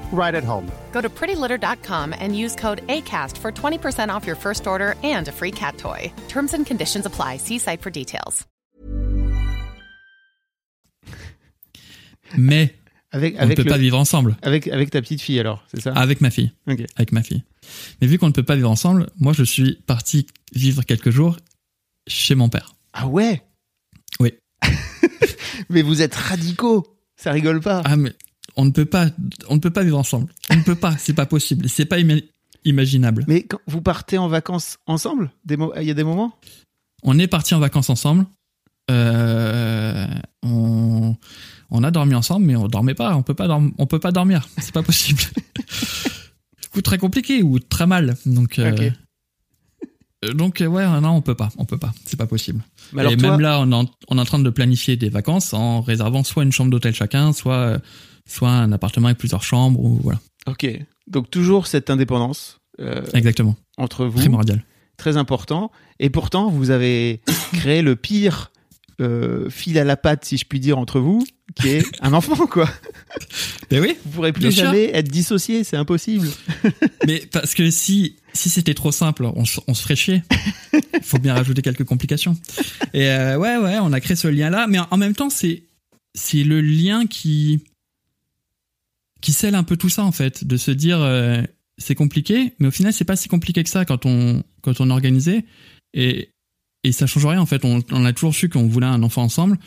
E: right at home.
A: Go to prettylitter.com and use code ACAST for 20% off your first order and a free cat toy. Terms and conditions apply. See site for details.
C: Mais
B: Avec,
C: on ne peut
B: le-
C: pas vivre ensemble.
B: avec, avec ta petite fille alors, c'est ça?
C: Avec ma fille.
B: Ok.
C: Avec ma fille. Mais vu qu'on ne peut pas vivre ensemble, moi je suis parti vivre quelques jours chez mon père.
B: Ah ouais?
C: Oui.
B: Mais vous êtes radicaux, ça rigole pas.
C: Ah mais on ne peut pas, on ne peut pas vivre ensemble. On ne peut pas, c'est pas possible, c'est pas ima- imaginable.
B: Mais quand vous partez en vacances ensemble, il y a des moments?
C: On est parti en vacances ensemble. Euh, on, on a dormi ensemble, mais on dormait pas. On peut pas, on peut pas dormir. C'est pas possible. du coup, très compliqué ou très mal. Donc, euh, euh, donc ouais, non, on peut pas, on peut pas. C'est pas possible.
B: Mais alors
C: Et
B: toi,
C: même là, on est, en, on est en train de planifier des vacances en réservant soit une chambre d'hôtel chacun, soit soit un appartement avec plusieurs chambres ou voilà.
B: ok. Donc toujours cette indépendance euh,
C: Exactement.
B: entre vous,
C: Primordial.
B: très important. Et pourtant, vous avez créé le pire euh, fil à la patte, si je puis dire, entre vous, qui est un enfant, quoi.
C: Mais oui.
B: Vous pourrez plus
C: sûr.
B: jamais être dissociés, c'est impossible.
C: Mais parce que si si c'était trop simple, on, se- on se ferait chier. Il faut bien rajouter quelques complications. Et euh, ouais, ouais, on a créé ce lien-là, mais en, en même temps, c'est c'est le lien qui qui scelle un peu tout ça en fait, de se dire euh, c'est compliqué, mais au final c'est pas si compliqué que ça quand on quand on organisé et et ça change rien en fait. On, on a toujours su qu'on voulait un enfant ensemble.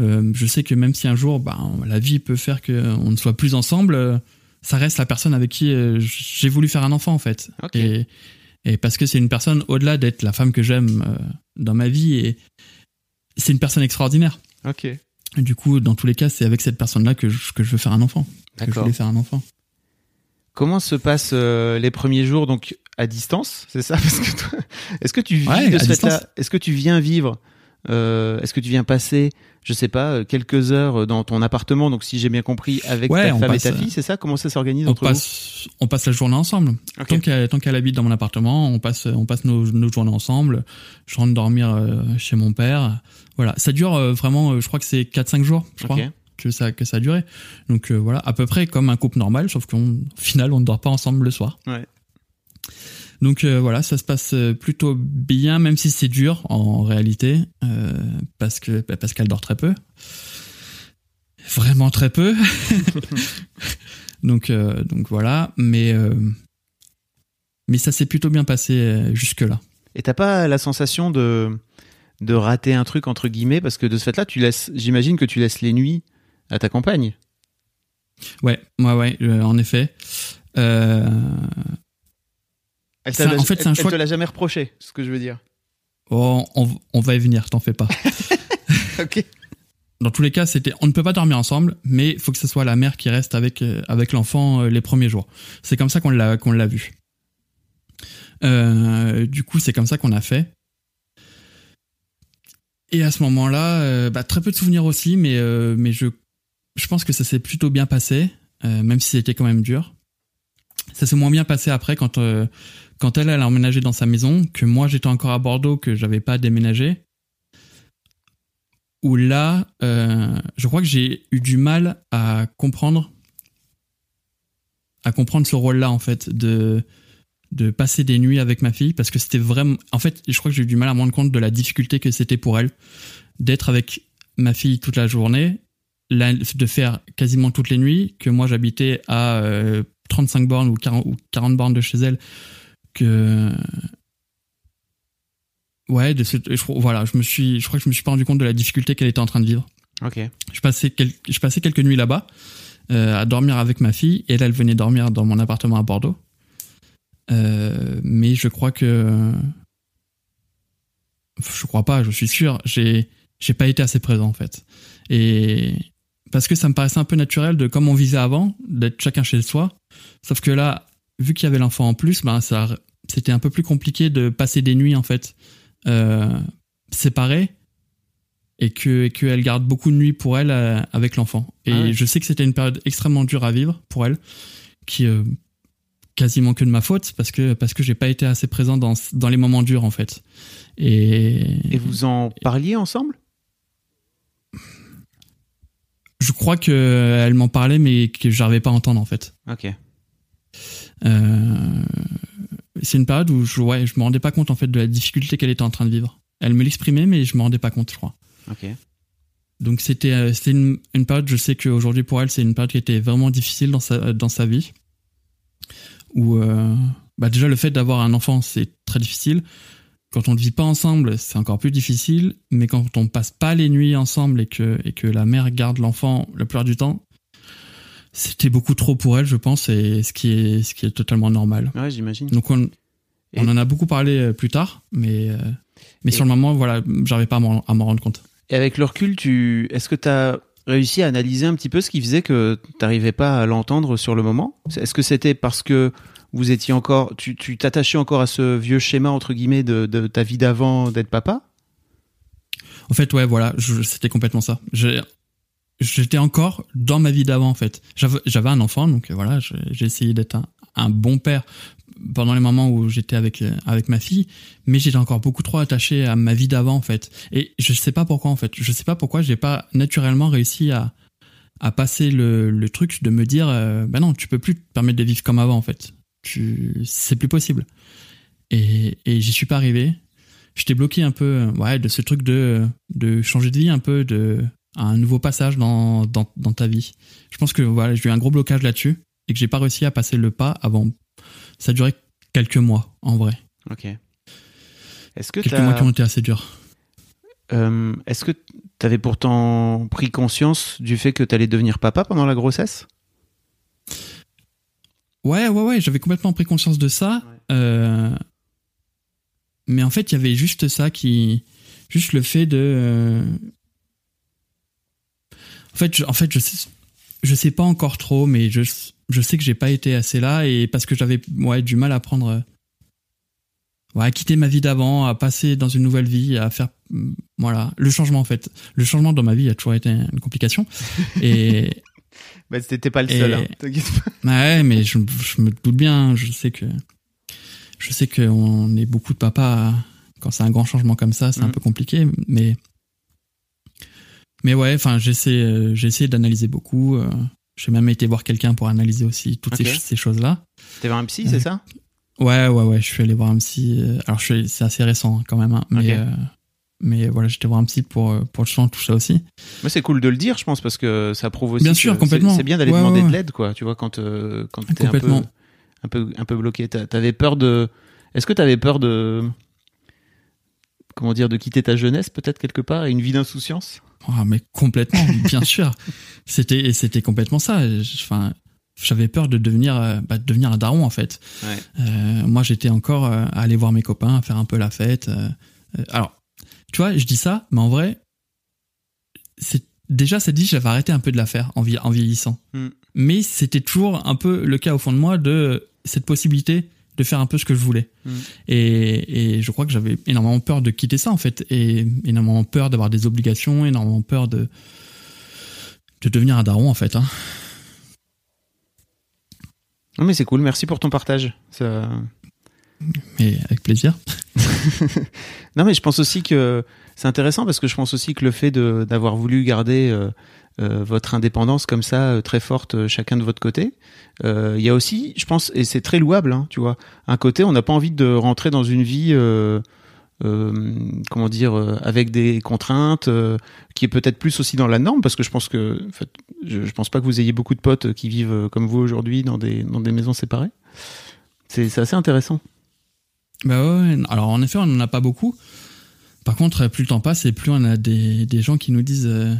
C: Euh, je sais que même si un jour, ben, la vie peut faire qu'on ne soit plus ensemble, euh, ça reste la personne avec qui euh, j'ai voulu faire un enfant en fait.
B: Ok.
C: Et, et parce que c'est une personne au-delà d'être la femme que j'aime euh, dans ma vie et c'est une personne extraordinaire.
B: Ok.
C: Et du coup, dans tous les cas, c'est avec cette personne-là que je, que je veux faire un enfant. Que je voulais faire un enfant.
B: Comment se passent euh, les premiers jours donc à distance, c'est ça? Parce que toi, est-ce que tu vis
C: Ouais,
B: de ce fait-là? Est-ce que tu viens vivre euh, Est-ce que tu viens passer, je sais pas, euh, quelques heures dans ton appartement? Donc si j'ai bien compris, avec
C: Ouais,
B: ta femme
C: passe,
B: et ta
C: euh,
B: fille, c'est ça? Comment ça s'organise
C: On
B: entre
C: passe, on passe la journée ensemble. Tant qu'elle tant qu'elle habite dans mon appartement, on passe, on passe nos, nos journées ensemble. Je rentre dormir euh, chez mon père. Voilà, ça dure euh, vraiment, euh, je crois que c'est 4-5 jours, je crois. Que ça, que ça a duré. Donc euh, voilà, à peu près comme un couple normal, sauf qu'au final, on ne dort pas ensemble le soir.
B: Ouais.
C: Donc euh, voilà, ça se passe euh, plutôt bien, même si c'est dur en réalité, euh, parce que bah, parce qu'elle dort très peu, vraiment très peu. donc euh, donc voilà, mais mais ça s'est plutôt bien passé jusque là.
B: Et t'as pas la sensation de de rater un truc entre guillemets parce que de ce fait-là, tu laisses, j'imagine que tu laisses les nuits à ta compagne?
C: Ouais, ouais, ouais, euh, en effet. Euh,
B: Elle, t'a-
C: en fait, c'est
B: elle-
C: un
B: elle
C: choix-
B: te l'a jamais reproché, ce que je veux dire.
C: oh, on, on va y venir, t'en fais pas.
B: ok.
C: Dans tous les cas, c'était, on ne peut pas dormir ensemble, mais il faut que ce soit la mère qui reste avec euh, avec l'enfant euh, les premiers jours. C'est comme ça qu'on l'a qu'on l'a vu. Euh, du coup, c'est comme ça qu'on a fait. Et à ce moment-là, euh, bah, très peu de souvenirs aussi, mais euh, mais je je pense que ça s'est plutôt bien passé, euh, même si c'était quand même dur. Ça s'est moins bien passé après quand euh, quand elle a emménagé dans sa maison, que moi j'étais encore à Bordeaux, que j'avais pas déménagé où là, euh, je crois que j'ai eu du mal à comprendre, à comprendre ce rôle-là en fait, de de passer des nuits avec ma fille, parce que c'était vraiment, en fait, je crois que j'ai eu du mal à me rendre compte de la difficulté que c'était pour elle d'être avec ma fille toute la journée, la- de faire quasiment toutes les nuits, que moi j'habitais à euh, 35 bornes ou 40, ou 40 bornes de chez elle, que Ouais, de je, voilà, je me suis, je crois que je me suis pas rendu compte de la difficulté qu'elle était en train de vivre.
B: Ok.
C: Je passais, quel- je passais quelques nuits là-bas euh, à dormir avec ma fille et là elle venait dormir dans mon appartement à Bordeaux. Euh, mais je crois que, je crois pas, je suis sûr, j'ai, j'ai pas été assez présent en fait. Et parce que ça me paraissait un peu naturel de comme on visait avant, d'être chacun chez soi. Sauf que là, vu qu'il y avait l'enfant en plus, ben ça, c'était un peu plus compliqué de passer des nuits en fait euh, séparées et que et qu'elle garde beaucoup de nuits pour elle euh, avec l'enfant. Et
B: Ah ouais.
C: je sais que c'était une période extrêmement dure à vivre pour elle, qui euh, quasiment que de ma faute parce que parce que j'ai pas été assez présent dans dans les moments durs en fait. Et,
B: Et vous en parliez ensemble?
C: Je crois que elle m'en parlait, mais que j'arrivais pas à entendre en fait.
B: Ok.
C: Euh, c'est une période où je, ouais, je me rendais pas compte en fait de la difficulté qu'elle était en train de vivre. Elle me l'exprimait, mais je me rendais pas compte, je crois.
B: Ok.
C: Donc c'était euh, c'était une, une période, je sais qu'aujourd'hui pour elle, c'est une période qui était vraiment difficile dans sa, dans sa vie. Où euh, bah déjà le fait d'avoir un enfant, c'est très difficile. Quand on ne vit pas ensemble, c'est encore plus difficile. Mais quand on passe pas les nuits ensemble et que, et que la mère garde l'enfant la plupart du temps, c'était beaucoup trop pour elle, je pense, et ce qui est, ce qui est totalement normal.
B: Ouais, j'imagine.
C: Donc on,
B: Et-
C: on en a beaucoup parlé euh, plus tard, mais, euh, mais
B: Et-
C: sur le moment, voilà, j'arrivais pas à m'en à m'en rendre compte.
B: Et avec le recul, tu, est-ce que tu as réussi à analyser un petit peu ce qui faisait que tu n'arrivais pas à l'entendre sur le moment? Est-ce que c'était parce que vous étiez encore, tu t'attachais encore à ce vieux schéma entre guillemets de, de ta vie d'avant d'être papa?
C: En fait, ouais, voilà, c'était complètement ça. J'étais encore dans ma vie d'avant, en fait. J'avais un enfant, donc voilà, j'ai j'ai essayé d'être un, un bon père pendant les moments où j'étais avec euh, avec ma fille, mais j'étais encore beaucoup trop attaché à ma vie d'avant, en fait. Et je sais pas pourquoi, en fait. Je sais pas pourquoi j'ai pas naturellement réussi à à passer le, le truc de me dire, euh, bah non, tu peux plus te permettre de vivre comme avant, en fait. Tu, c'est plus possible. Et, et j'y suis pas arrivé. J'étais bloqué un peu euh, ouais de ce truc de de changer de vie un peu de un nouveau passage dans dans, dans ta vie. Je pense que voilà j'ai eu un gros blocage là-dessus et que j'ai pas réussi à passer le pas avant. Ça a duré quelques mois en vrai.
B: Ok. Est-ce que
C: quelques mois qui ont été assez durs.
B: Euh, est-ce que tu avais pourtant pris conscience du fait que tu allais devenir papa pendant la grossesse?
C: Ouais ouais ouais j'avais complètement pris conscience de ça Euh, mais en fait il y avait juste ça qui juste le fait de euh, en fait je, en fait je sais je sais pas encore trop mais je je sais que j'ai pas été assez là et parce que j'avais ouais du mal à prendre euh, ouais, à quitter ma vie d'avant à passer dans une nouvelle vie à faire mm, voilà le changement en fait. Le changement dans ma vie a toujours été une complication. Et
B: bah, T'étais pas le seul. hein, t'inquiète pas.
C: Ouais, mais je, je me doute bien. Je sais que je sais qu'on est beaucoup de papas quand c'est un grand changement comme ça, c'est un
B: Mhm.
C: peu compliqué. Mais mais ouais, enfin j'essaie euh, j'ai essayé d'analyser beaucoup. euh, J'ai même été voir quelqu'un pour analyser aussi toutes ces, ces choses là.
B: T'es voir un psy, c'est ça?
C: Ouais, ouais, ouais. Je suis allé voir un psy. euh, Alors je suis, c'est assez récent hein, quand même, hein, mais euh, mais voilà, j'étais voir un psy pour euh, pour justement tout ça aussi.
B: Moi, c'est cool de le dire, je pense, parce que ça prouve aussi.
C: Bien
B: que
C: sûr,
B: c'est-
C: complètement.
B: C'est bien d'aller
C: Ouais,
B: demander
C: ouais,
B: de l'aide, quoi. Tu vois, quand euh, quand t'es un peu, un peu un peu bloqué. T'a- T'avais peur de. Est-ce que t'avais peur de comment dire de quitter ta jeunesse peut-être quelque part et une vie d'insouciance?
C: Ah, mais complètement, bien sûr. C'était c'était complètement ça. Enfin, j'avais peur de devenir euh, bah, de devenir un daron en fait.
B: Ouais.
C: Euh, moi, j'étais encore euh, à aller voir mes copains, à faire un peu la fête. euh, alors, tu vois, je dis ça, mais en vrai, c'est déjà cette vie, j'avais arrêté un peu de la faire en, vie- en vieillissant.
B: Hmm.
C: Mais c'était toujours un peu le cas au fond de moi de cette possibilité de faire un peu ce que je voulais.
B: Hmm.
C: Et, et je crois que j'avais énormément peur de quitter ça en fait, et énormément peur d'avoir des obligations, énormément peur de de devenir un daron en fait. Hein.
B: Non mais c'est cool. Merci pour ton partage. Ça...
C: Mais avec plaisir.
B: Non mais je pense aussi que c'est intéressant parce que je pense aussi que le fait d'avoir voulu garder euh, euh, votre indépendance comme ça euh, très forte chacun de votre côté, il y a aussi, je pense, et c'est très louable, hein, tu vois, un côté on n'a pas envie de rentrer dans une vie, comment dire, avec des contraintes, qui est peut-être plus aussi dans la norme parce que je pense que, en fait, je, je pense pas que vous ayez beaucoup de potes qui vivent comme vous aujourd'hui dans des dans des maisons séparées. C'est assez intéressant.
C: Bah ouais, alors en effet, on n'en a pas beaucoup. Par contre, plus le temps passe et plus on a des, des gens qui nous disent euh,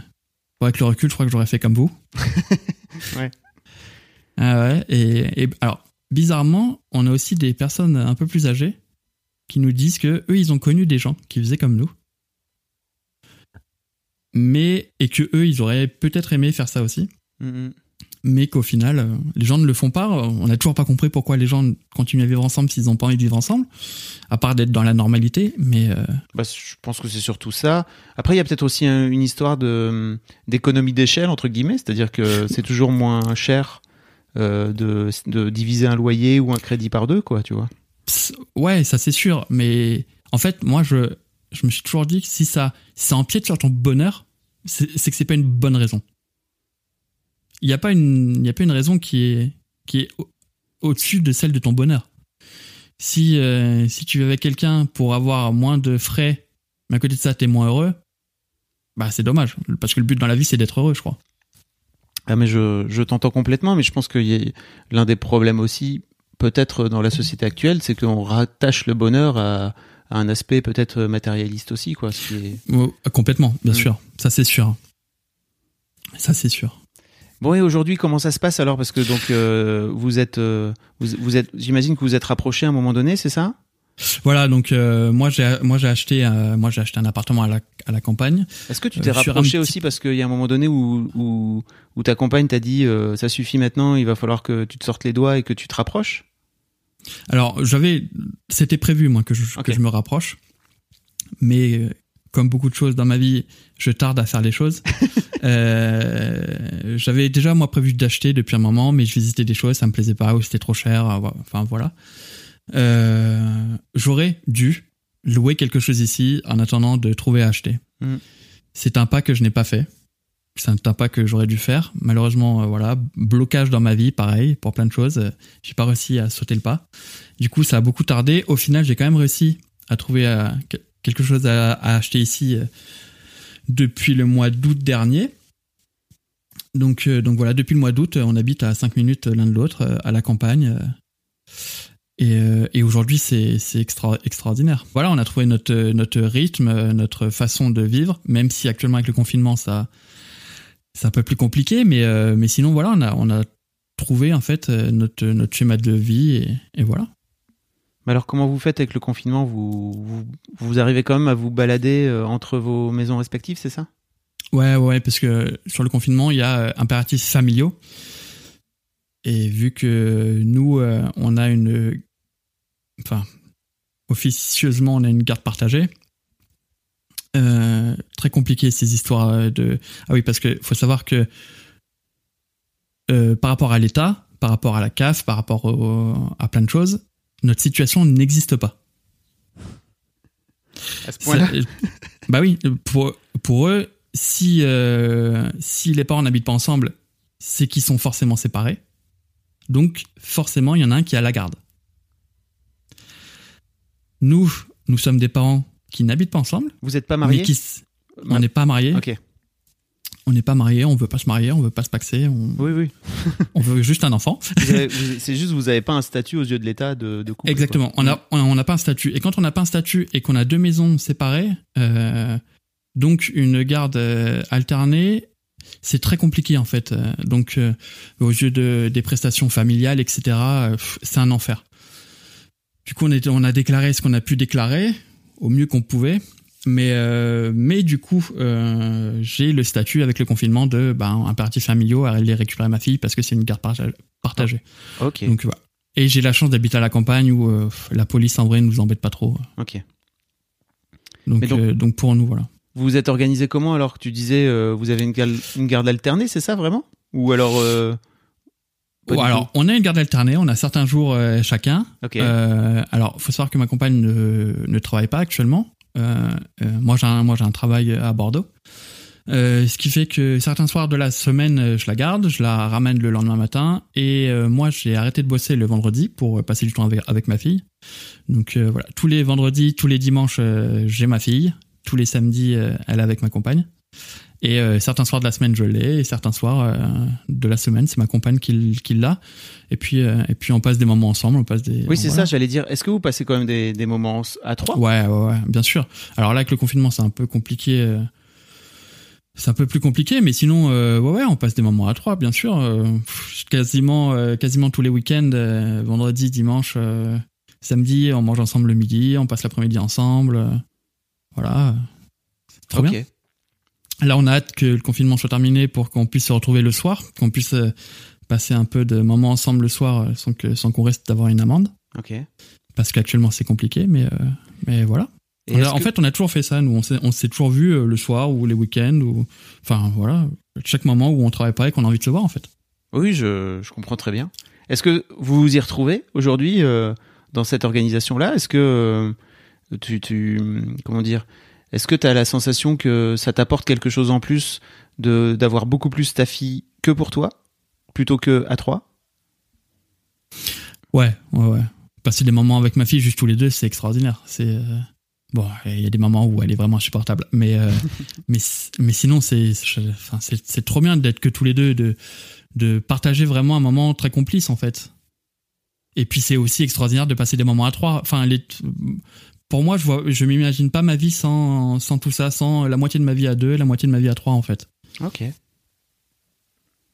C: avec le recul, je crois que j'aurais fait comme vous.
B: Ouais.
C: Ah ouais, et, et alors, bizarrement, on a aussi des personnes un peu plus âgées qui nous disent que eux, ils ont connu des gens qui faisaient comme nous. Mais, et que eux, ils auraient peut-être aimé faire ça aussi.
B: Mhm.
C: Mais qu'au final, euh, les gens ne le font pas. On n'a toujours pas compris pourquoi les gens continuent à vivre ensemble s'ils n'ont pas envie de vivre ensemble, à part d'être dans la normalité. Mais euh,
B: Bah, je pense que c'est surtout ça. Après, il y a peut-être aussi un- une histoire de d'économie d'échelle entre guillemets, c'est-à-dire que c'est toujours moins cher euh, de, de diviser un loyer ou un crédit par deux, quoi, tu vois.
C: pss, ouais, ça c'est sûr. Mais en fait, moi, je, je me suis toujours dit que si ça, si ça empiète sur ton bonheur, c'est c'est que c'est pas une bonne raison. Il n'y a pas une, y a pas une raison qui est, qui est au-dessus de celle de ton bonheur. Si, euh, si tu es avec quelqu'un pour avoir moins de frais, mais à côté de ça, t'es moins heureux, bah c'est dommage. Parce que le but dans la vie, c'est d'être heureux, je crois.
B: Ah mais je, je t'entends complètement, mais je pense que l'un des problèmes aussi, peut-être dans la société actuelle, c'est qu'on rattache le bonheur à, un aspect peut-être matérialiste aussi, quoi.
C: Complètement, bien mm. sûr. Ça c'est sûr. Ça c'est sûr.
B: Bon et aujourd'hui comment ça se passe alors? Parce que donc euh, vous êtes euh, vous, êtes j'imagine que vous êtes rapproché à un moment donné c'est ça?
C: Voilà donc euh, moi j'ai moi j'ai acheté moi j'ai acheté un appartement à la à la campagne.
B: Est-ce que tu t'es rapproché aussi parce qu'il y a un moment donné où où, où ta compagne t'a dit ça suffit maintenant il va falloir que tu te sortes les doigts et que tu te rapproches?
C: Alors j'avais c'était prévu moi que je, que je me rapproche. Mais comme beaucoup de choses dans ma vie, je tarde à faire les choses. euh, J'avais déjà moi prévu d'acheter depuis un moment, mais je visitais des choses, ça me plaisait pas ou c'était trop cher. Enfin voilà. Euh, J'aurais dû louer quelque chose ici en attendant de trouver à acheter. Mm. C'est un pas que je n'ai pas fait. C'est un pas que j'aurais dû faire. Malheureusement, euh, voilà, blocage dans ma vie, pareil, pour plein de choses. J'ai pas réussi à sauter le pas. Du coup, ça a beaucoup tardé. Au final, j'ai quand même réussi à trouver euh, quelque chose à, acheter ici euh, depuis le mois d'août dernier. Donc, euh, donc voilà, depuis le mois d'août, on habite à 5 minutes l'un de l'autre, euh, à la campagne. Et, et aujourd'hui, c'est extra, extraordinaire. Voilà, on a trouvé notre, notre rythme, notre façon de vivre, même si actuellement avec le confinement, ça c'est un peu plus compliqué, mais, mais sinon, voilà, on a, on a trouvé en fait notre, notre schéma de vie et, et voilà.
B: Mais alors, comment vous faites avec le confinement? Vous, vous, arrivez quand même à vous balader euh, entre vos maisons respectives, c'est ça?
C: Ouais, ouais, parce que sur le confinement, il y a euh, impératifs familiaux. Et vu que nous, euh, on a une. Enfin, officieusement, on a une garde partagée. très compliqué ces histoires de. Ah oui, parce qu'il faut savoir que par rapport à l'État, par rapport à la CAF, par rapport à plein de choses, notre situation n'existe pas.
B: À ce point-là
C: Bah oui, pour, pour eux, si, euh, si les parents n'habitent pas ensemble, c'est qu'ils sont forcément séparés. Donc, forcément, il y en a un qui a la garde. Nous, nous sommes des parents qui n'habitent pas ensemble.
B: Vous n'êtes pas mariés
C: On n'est pas mariés. On n'est pas marié, on veut pas se marier, on veut pas se paxer. On...
B: Oui, oui.
C: on veut juste un enfant.
B: c'est juste vous n'avez pas un statut aux yeux de l'État de, de, couple.
C: Exactement. On n'a pas un statut. Et quand on n'a pas un statut et qu'on a deux maisons séparées, euh, donc une garde euh, alternée, c'est très compliqué en fait. Euh, donc aux yeux de, des prestations familiales, etc., c'est un enfer. Du coup, on, est, on a déclaré ce qu'on a pu déclarer au mieux qu'on pouvait. Mais, euh, mais du coup, euh, j'ai le statut avec le confinement de ben, impératif familiaux à aller récupérer ma fille parce que c'est une garde partagée.
B: Ah, ok.
C: Donc voilà. Et j'ai la chance d'habiter à la campagne où euh, la police en vrai nous embête pas trop.
B: Ok.
C: Donc, donc, donc, pour nous, voilà.
B: Vous vous êtes organisé comment alors que tu disais vous avez une garde, une garde alternée, c'est ça vraiment? Ou alors
C: oh, alors, on a une garde alternée, on a certains jours chacun.
B: Ok.
C: alors, faut savoir que ma compagne ne, ne travaille pas actuellement. Euh, euh, moi, j'ai un, travail à Bordeaux. Euh, ce qui fait que certains soirs de la semaine, je la garde, je la ramène le lendemain matin. Et moi, j'ai arrêté de bosser le vendredi pour passer du temps avec, avec ma fille. Donc voilà, tous les vendredis, tous les dimanches, j'ai ma fille. Tous les samedis, elle est avec ma compagne. Et euh, certains soirs de la semaine, je l'ai, et certains soirs euh, de la semaine, c'est ma compagne qui, qui l'a. Et puis, euh, et puis, on passe des moments ensemble, on passe des.
B: Oui, c'est ça, j'allais dire. Est-ce que vous passez quand même des, des moments à trois?
C: Ouais, ouais, ouais, bien sûr. Alors là, avec le confinement, c'est un peu compliqué. c'est un peu plus compliqué, mais sinon, ouais, ouais, on passe des moments à trois, bien sûr. quasiment, quasiment tous les week-ends, vendredi, dimanche, samedi, on mange ensemble le midi, on passe l'après-midi ensemble. voilà. Trop bien. Là, on a hâte que le confinement soit terminé pour qu'on puisse se retrouver le soir, qu'on puisse euh, passer un peu de moments ensemble le soir euh, sans que sans qu'on reste d'avoir une amende.
B: Ok.
C: Parce qu'actuellement c'est compliqué, mais euh, mais voilà. en fait, on a toujours fait ça. Nous, on s'est toujours vu le soir ou les week-ends ou enfin voilà, chaque moment où on travaille pas et qu'on a envie de se voir en fait.
B: Oui, je, je comprends très bien. Est-ce que vous vous y retrouvez aujourd'hui dans cette organisation-là? Est-ce que tu, tu comment dire est-ce que tu as la sensation que ça t'apporte quelque chose en plus de d'avoir beaucoup plus ta fille que pour toi plutôt que à trois?
C: Ouais, ouais, ouais. Passer des moments avec ma fille juste tous les deux, c'est extraordinaire. C'est euh, bon, il y a des moments où elle est vraiment insupportable, mais euh, mais mais sinon c'est enfin c'est c'est trop bien d'être que tous les deux, de de partager vraiment un moment très complice en fait. Et puis c'est aussi extraordinaire de passer des moments à trois. Enfin, les, pour moi, je vois, je m'imagine pas ma vie sans, sans tout ça, sans la moitié de ma vie à deux, la moitié de ma vie à trois en fait.
B: Ok.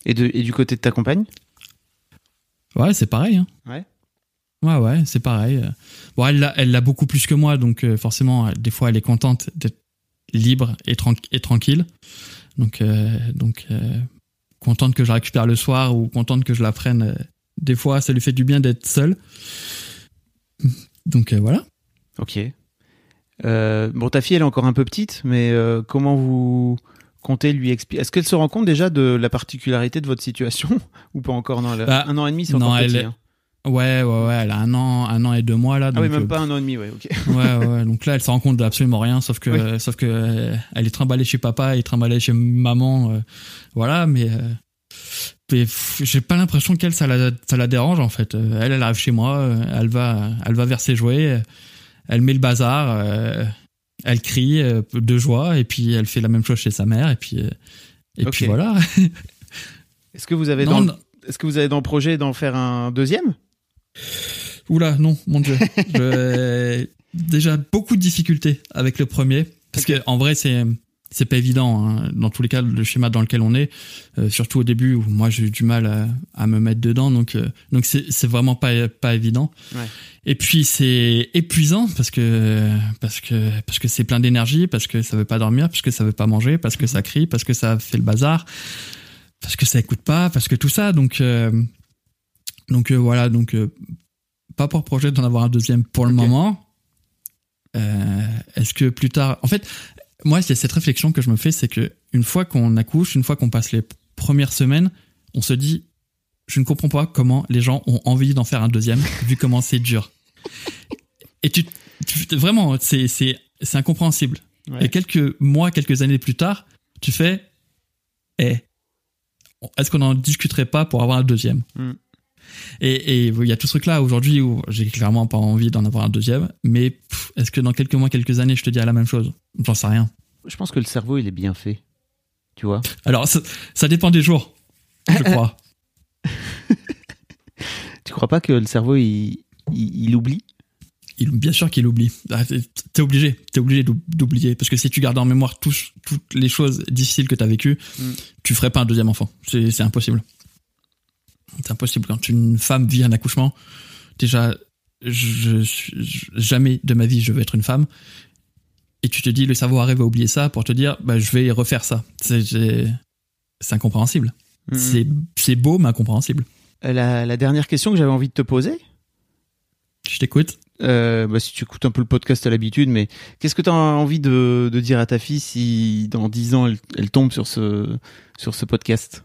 B: Et, de, et du côté de ta compagne?
C: Ouais, c'est pareil. Hein.
B: Ouais.
C: Ouais, ouais, c'est pareil. Bon, elle l'a, elle beaucoup plus que moi, donc euh, forcément, des fois, elle est contente d'être libre et, et tranquille. Donc, euh, donc euh, contente que je la récupère le soir ou contente que je la prenne. des fois, ça lui fait du bien d'être seule. Donc voilà.
B: Ok. bon, ta fille, elle est encore un peu petite, mais comment vous comptez lui expliquer Est-ce qu'elle se rend compte déjà de la particularité de votre situation ou pas encore? Non, bah, un an et demi, c'est encore petit. Hein.
C: Ouais, ouais, ouais, elle a un an, un an et deux mois là.
B: ah oui, même pas un an et demi, ouais, ok.
C: ouais, ouais, donc là, elle se rend compte d'absolument rien, sauf que, sauf que euh, elle est trimballée chez papa, elle est trimballée chez maman, euh, voilà, mais, euh, j'ai pas l'impression qu'elle ça la, ça la dérange en fait. Elle, elle arrive chez moi, elle va, elle va vers ses jouets, elle met le bazar, elle crie de joie, et puis elle fait la même chose chez sa mère, et puis, et puis voilà.
B: Est-ce que vous avez dans, est-ce que vous avez dans le projet d'en faire un deuxième?
C: Oula, non, mon dieu. déjà beaucoup de difficultés avec le premier parce que en vrai c'est c'est pas évident hein. dans tous les cas le schéma dans lequel on est euh, surtout au début où moi j'ai eu du mal à, me mettre dedans. Donc euh, donc c'est c'est vraiment pas pas évident. Et puis c'est épuisant parce que parce que parce que c'est plein d'énergie parce que ça veut pas dormir parce que ça veut pas manger parce que ça crie parce que ça fait le bazar parce que ça écoute pas parce que tout ça. Donc euh, donc euh, voilà, donc euh, pas pour projet d'en avoir un deuxième pour le moment. Euh, Est-ce que plus tard, en fait, moi il y a cette réflexion que je me fais, c'est que une fois qu'on accouche, une fois qu'on passe les premières semaines, on se dit, je ne comprends pas comment les gens ont envie d'en faire un deuxième, vu comment c'est dur. Et tu, vraiment, c'est c'est c'est incompréhensible. Et quelques mois, quelques années plus tard, tu fais, eh, est-ce qu'on n'en discuterait pas pour avoir un deuxième? Hmm. Et il y a tout ce truc-là aujourd'hui où j'ai clairement pas envie d'en avoir un deuxième. Mais est-ce que dans quelques mois, quelques années, je te dirai la même chose? J'en sais rien.
B: Je pense que le cerveau, il est bien fait. Tu vois?
C: Alors, ça, dépend des jours, je crois.
B: tu crois pas que le cerveau, il, il, oublie?
C: Il, bien sûr qu'il oublie. Ah, t'es obligé, t'es obligé d'oublier parce que si tu gardes en mémoire toutes les choses difficiles que t'as vécues, mm. tu ferais pas un deuxième enfant. C'est impossible. C'est impossible. Quand une femme vit un accouchement, déjà, je, jamais de ma vie je veux être une femme. Et tu te dis, le cerveau arrive à oublier ça pour te dire, bah, je vais refaire ça. C'est incompréhensible. Mm-hmm. C'est beau, mais incompréhensible.
B: Euh, la, dernière question que j'avais envie de te poser.
C: Je t'écoute.
B: Euh, bah, si tu écoutes un peu le podcast à l'habitude, mais qu'est-ce que tu as envie de, dire à ta fille si dans 10 ans elle, elle tombe sur ce, sur ce podcast?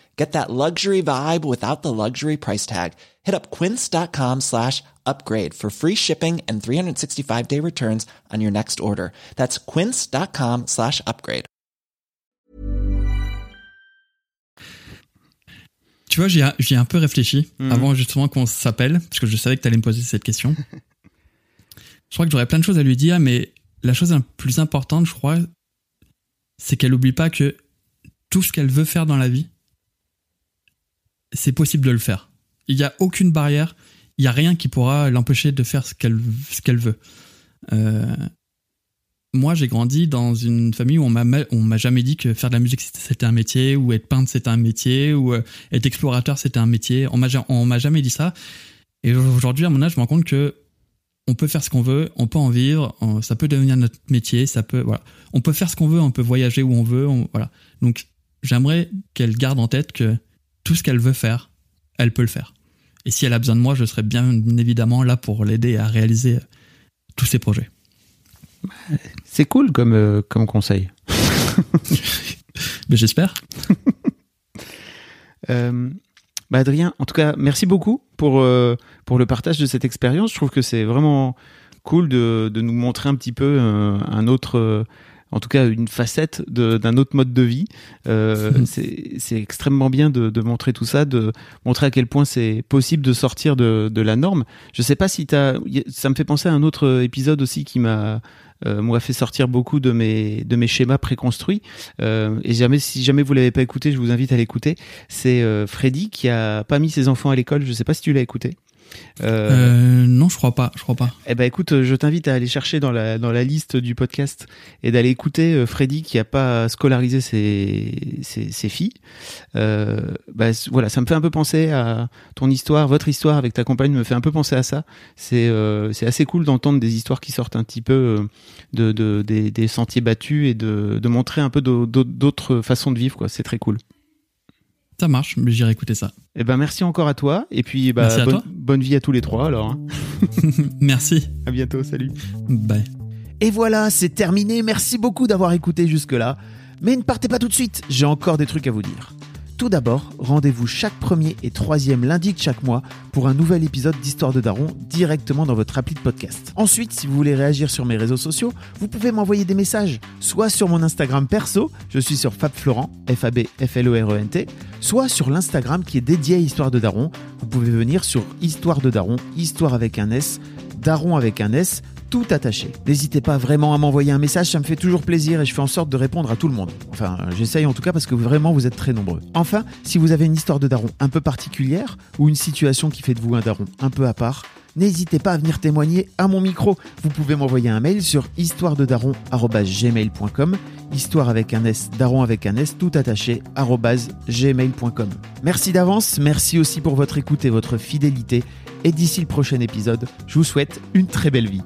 F: Get that luxury vibe without the luxury price tag. Hit up quince.com slash upgrade for free shipping and 365 day returns on your next order. That's quince.com slash upgrade.
C: Tu vois, j'y ai, un peu réfléchi mmh. avant justement qu'on s'appelle, parce que je savais que tu allais me poser cette question. je crois que j'aurais plein de choses à lui dire, mais la chose la plus importante, je crois, c'est qu'elle n'oublie pas que tout ce qu'elle veut faire dans la vie, c'est possible de le faire. Il n'y a aucune barrière, il n'y a rien qui pourra l'empêcher de faire ce qu'elle qu'elle veut. Euh, moi, j'ai grandi dans une famille où on on m'a jamais dit que faire de la musique c'était un métier, ou être peintre c'était un métier, ou euh, être explorateur c'était un métier. On on m'a jamais dit ça. Et aujourd'hui, à mon âge, je me rends compte que on peut faire ce qu'on veut, on peut en vivre, ça peut devenir notre métier, ça peut voilà. On peut faire ce qu'on veut, on peut voyager où on veut, voilà. Donc j'aimerais qu'elle garde en tête que tout ce qu'elle veut faire, elle peut le faire. Et si elle a besoin de moi, je serai bien évidemment là pour l'aider à réaliser tous ses projets.
B: C'est cool comme, euh, comme conseil.
C: Mais j'espère.
B: Euh, bah Adrien, en tout cas, merci beaucoup pour, euh, pour le partage de cette expérience. Je trouve que c'est vraiment cool de, de nous montrer un petit peu un autre, en tout cas une facette d'un autre mode de vie. Euh, c'est c'est extrêmement bien de, de montrer tout ça, de montrer à quel point c'est possible de sortir de, de la norme. Je sais pas si t'as, ça me fait penser à un autre épisode aussi qui m'a euh, moi fait sortir beaucoup de mes de mes schémas préconstruits. Euh, et jamais si jamais vous l'avez pas écouté, je vous invite à l'écouter. C'est euh, Freddy qui a pas mis ses enfants à l'école. Je sais pas si tu l'as écouté. Euh,
C: Euh, non, je crois pas. Je crois pas.
B: eh ben écoute, je t'invite à aller chercher dans la dans la liste du podcast et d'aller écouter euh, Freddy qui a pas scolarisé ses ses, ses filles. Euh, c- voilà, ça me fait un peu penser à ton histoire, votre histoire avec ta compagne me fait un peu penser à ça. C'est euh, c'est assez cool d'entendre des histoires qui sortent un petit peu euh, de, de des, des sentiers battus et de de montrer un peu d'au- d'au- d'autres façons de vivre quoi. C'est très cool.
C: Ça marche, mais j'irai écouter ça.
B: Eh ben merci encore à toi et puis bah,
C: Merci à
B: bonne,
C: toi.
B: bonne vie à tous les trois alors. hein.
C: Merci.
B: À bientôt, salut.
C: Bye.
B: Et voilà, c'est terminé. Merci beaucoup d'avoir écouté jusque-là. Mais ne partez pas tout de suite, j'ai encore des trucs à vous dire. Tout d'abord, rendez-vous chaque premier et troisième lundi de chaque mois pour un nouvel épisode d'Histoire de Daron directement dans votre appli de podcast. Ensuite, si vous voulez réagir sur mes réseaux sociaux, vous pouvez m'envoyer des messages, soit sur mon Instagram perso, je suis sur FabFlorent, F-A-B-F-L-O-R-E-N-T, soit sur l'Instagram qui est dédié à Histoire de Daron. Vous pouvez venir sur Histoire de Daron, Histoire avec un S, Daron avec un S, tout attaché. N'hésitez pas vraiment à m'envoyer un message, ça me fait toujours plaisir et je fais en sorte de répondre à tout le monde. Enfin, j'essaye en tout cas parce que vraiment vous êtes très nombreux. Enfin, si vous avez une histoire de daron un peu particulière ou une situation qui fait de vous un daron un peu à part, n'hésitez pas à venir témoigner à mon micro. Vous pouvez m'envoyer un mail sur histoirededaron@gmail.com, histoire avec un S, daron avec un S, tout attaché gmail.com. Merci d'avance, merci aussi pour votre écoute et votre fidélité. Et d'ici le prochain épisode, je vous souhaite une très belle vie.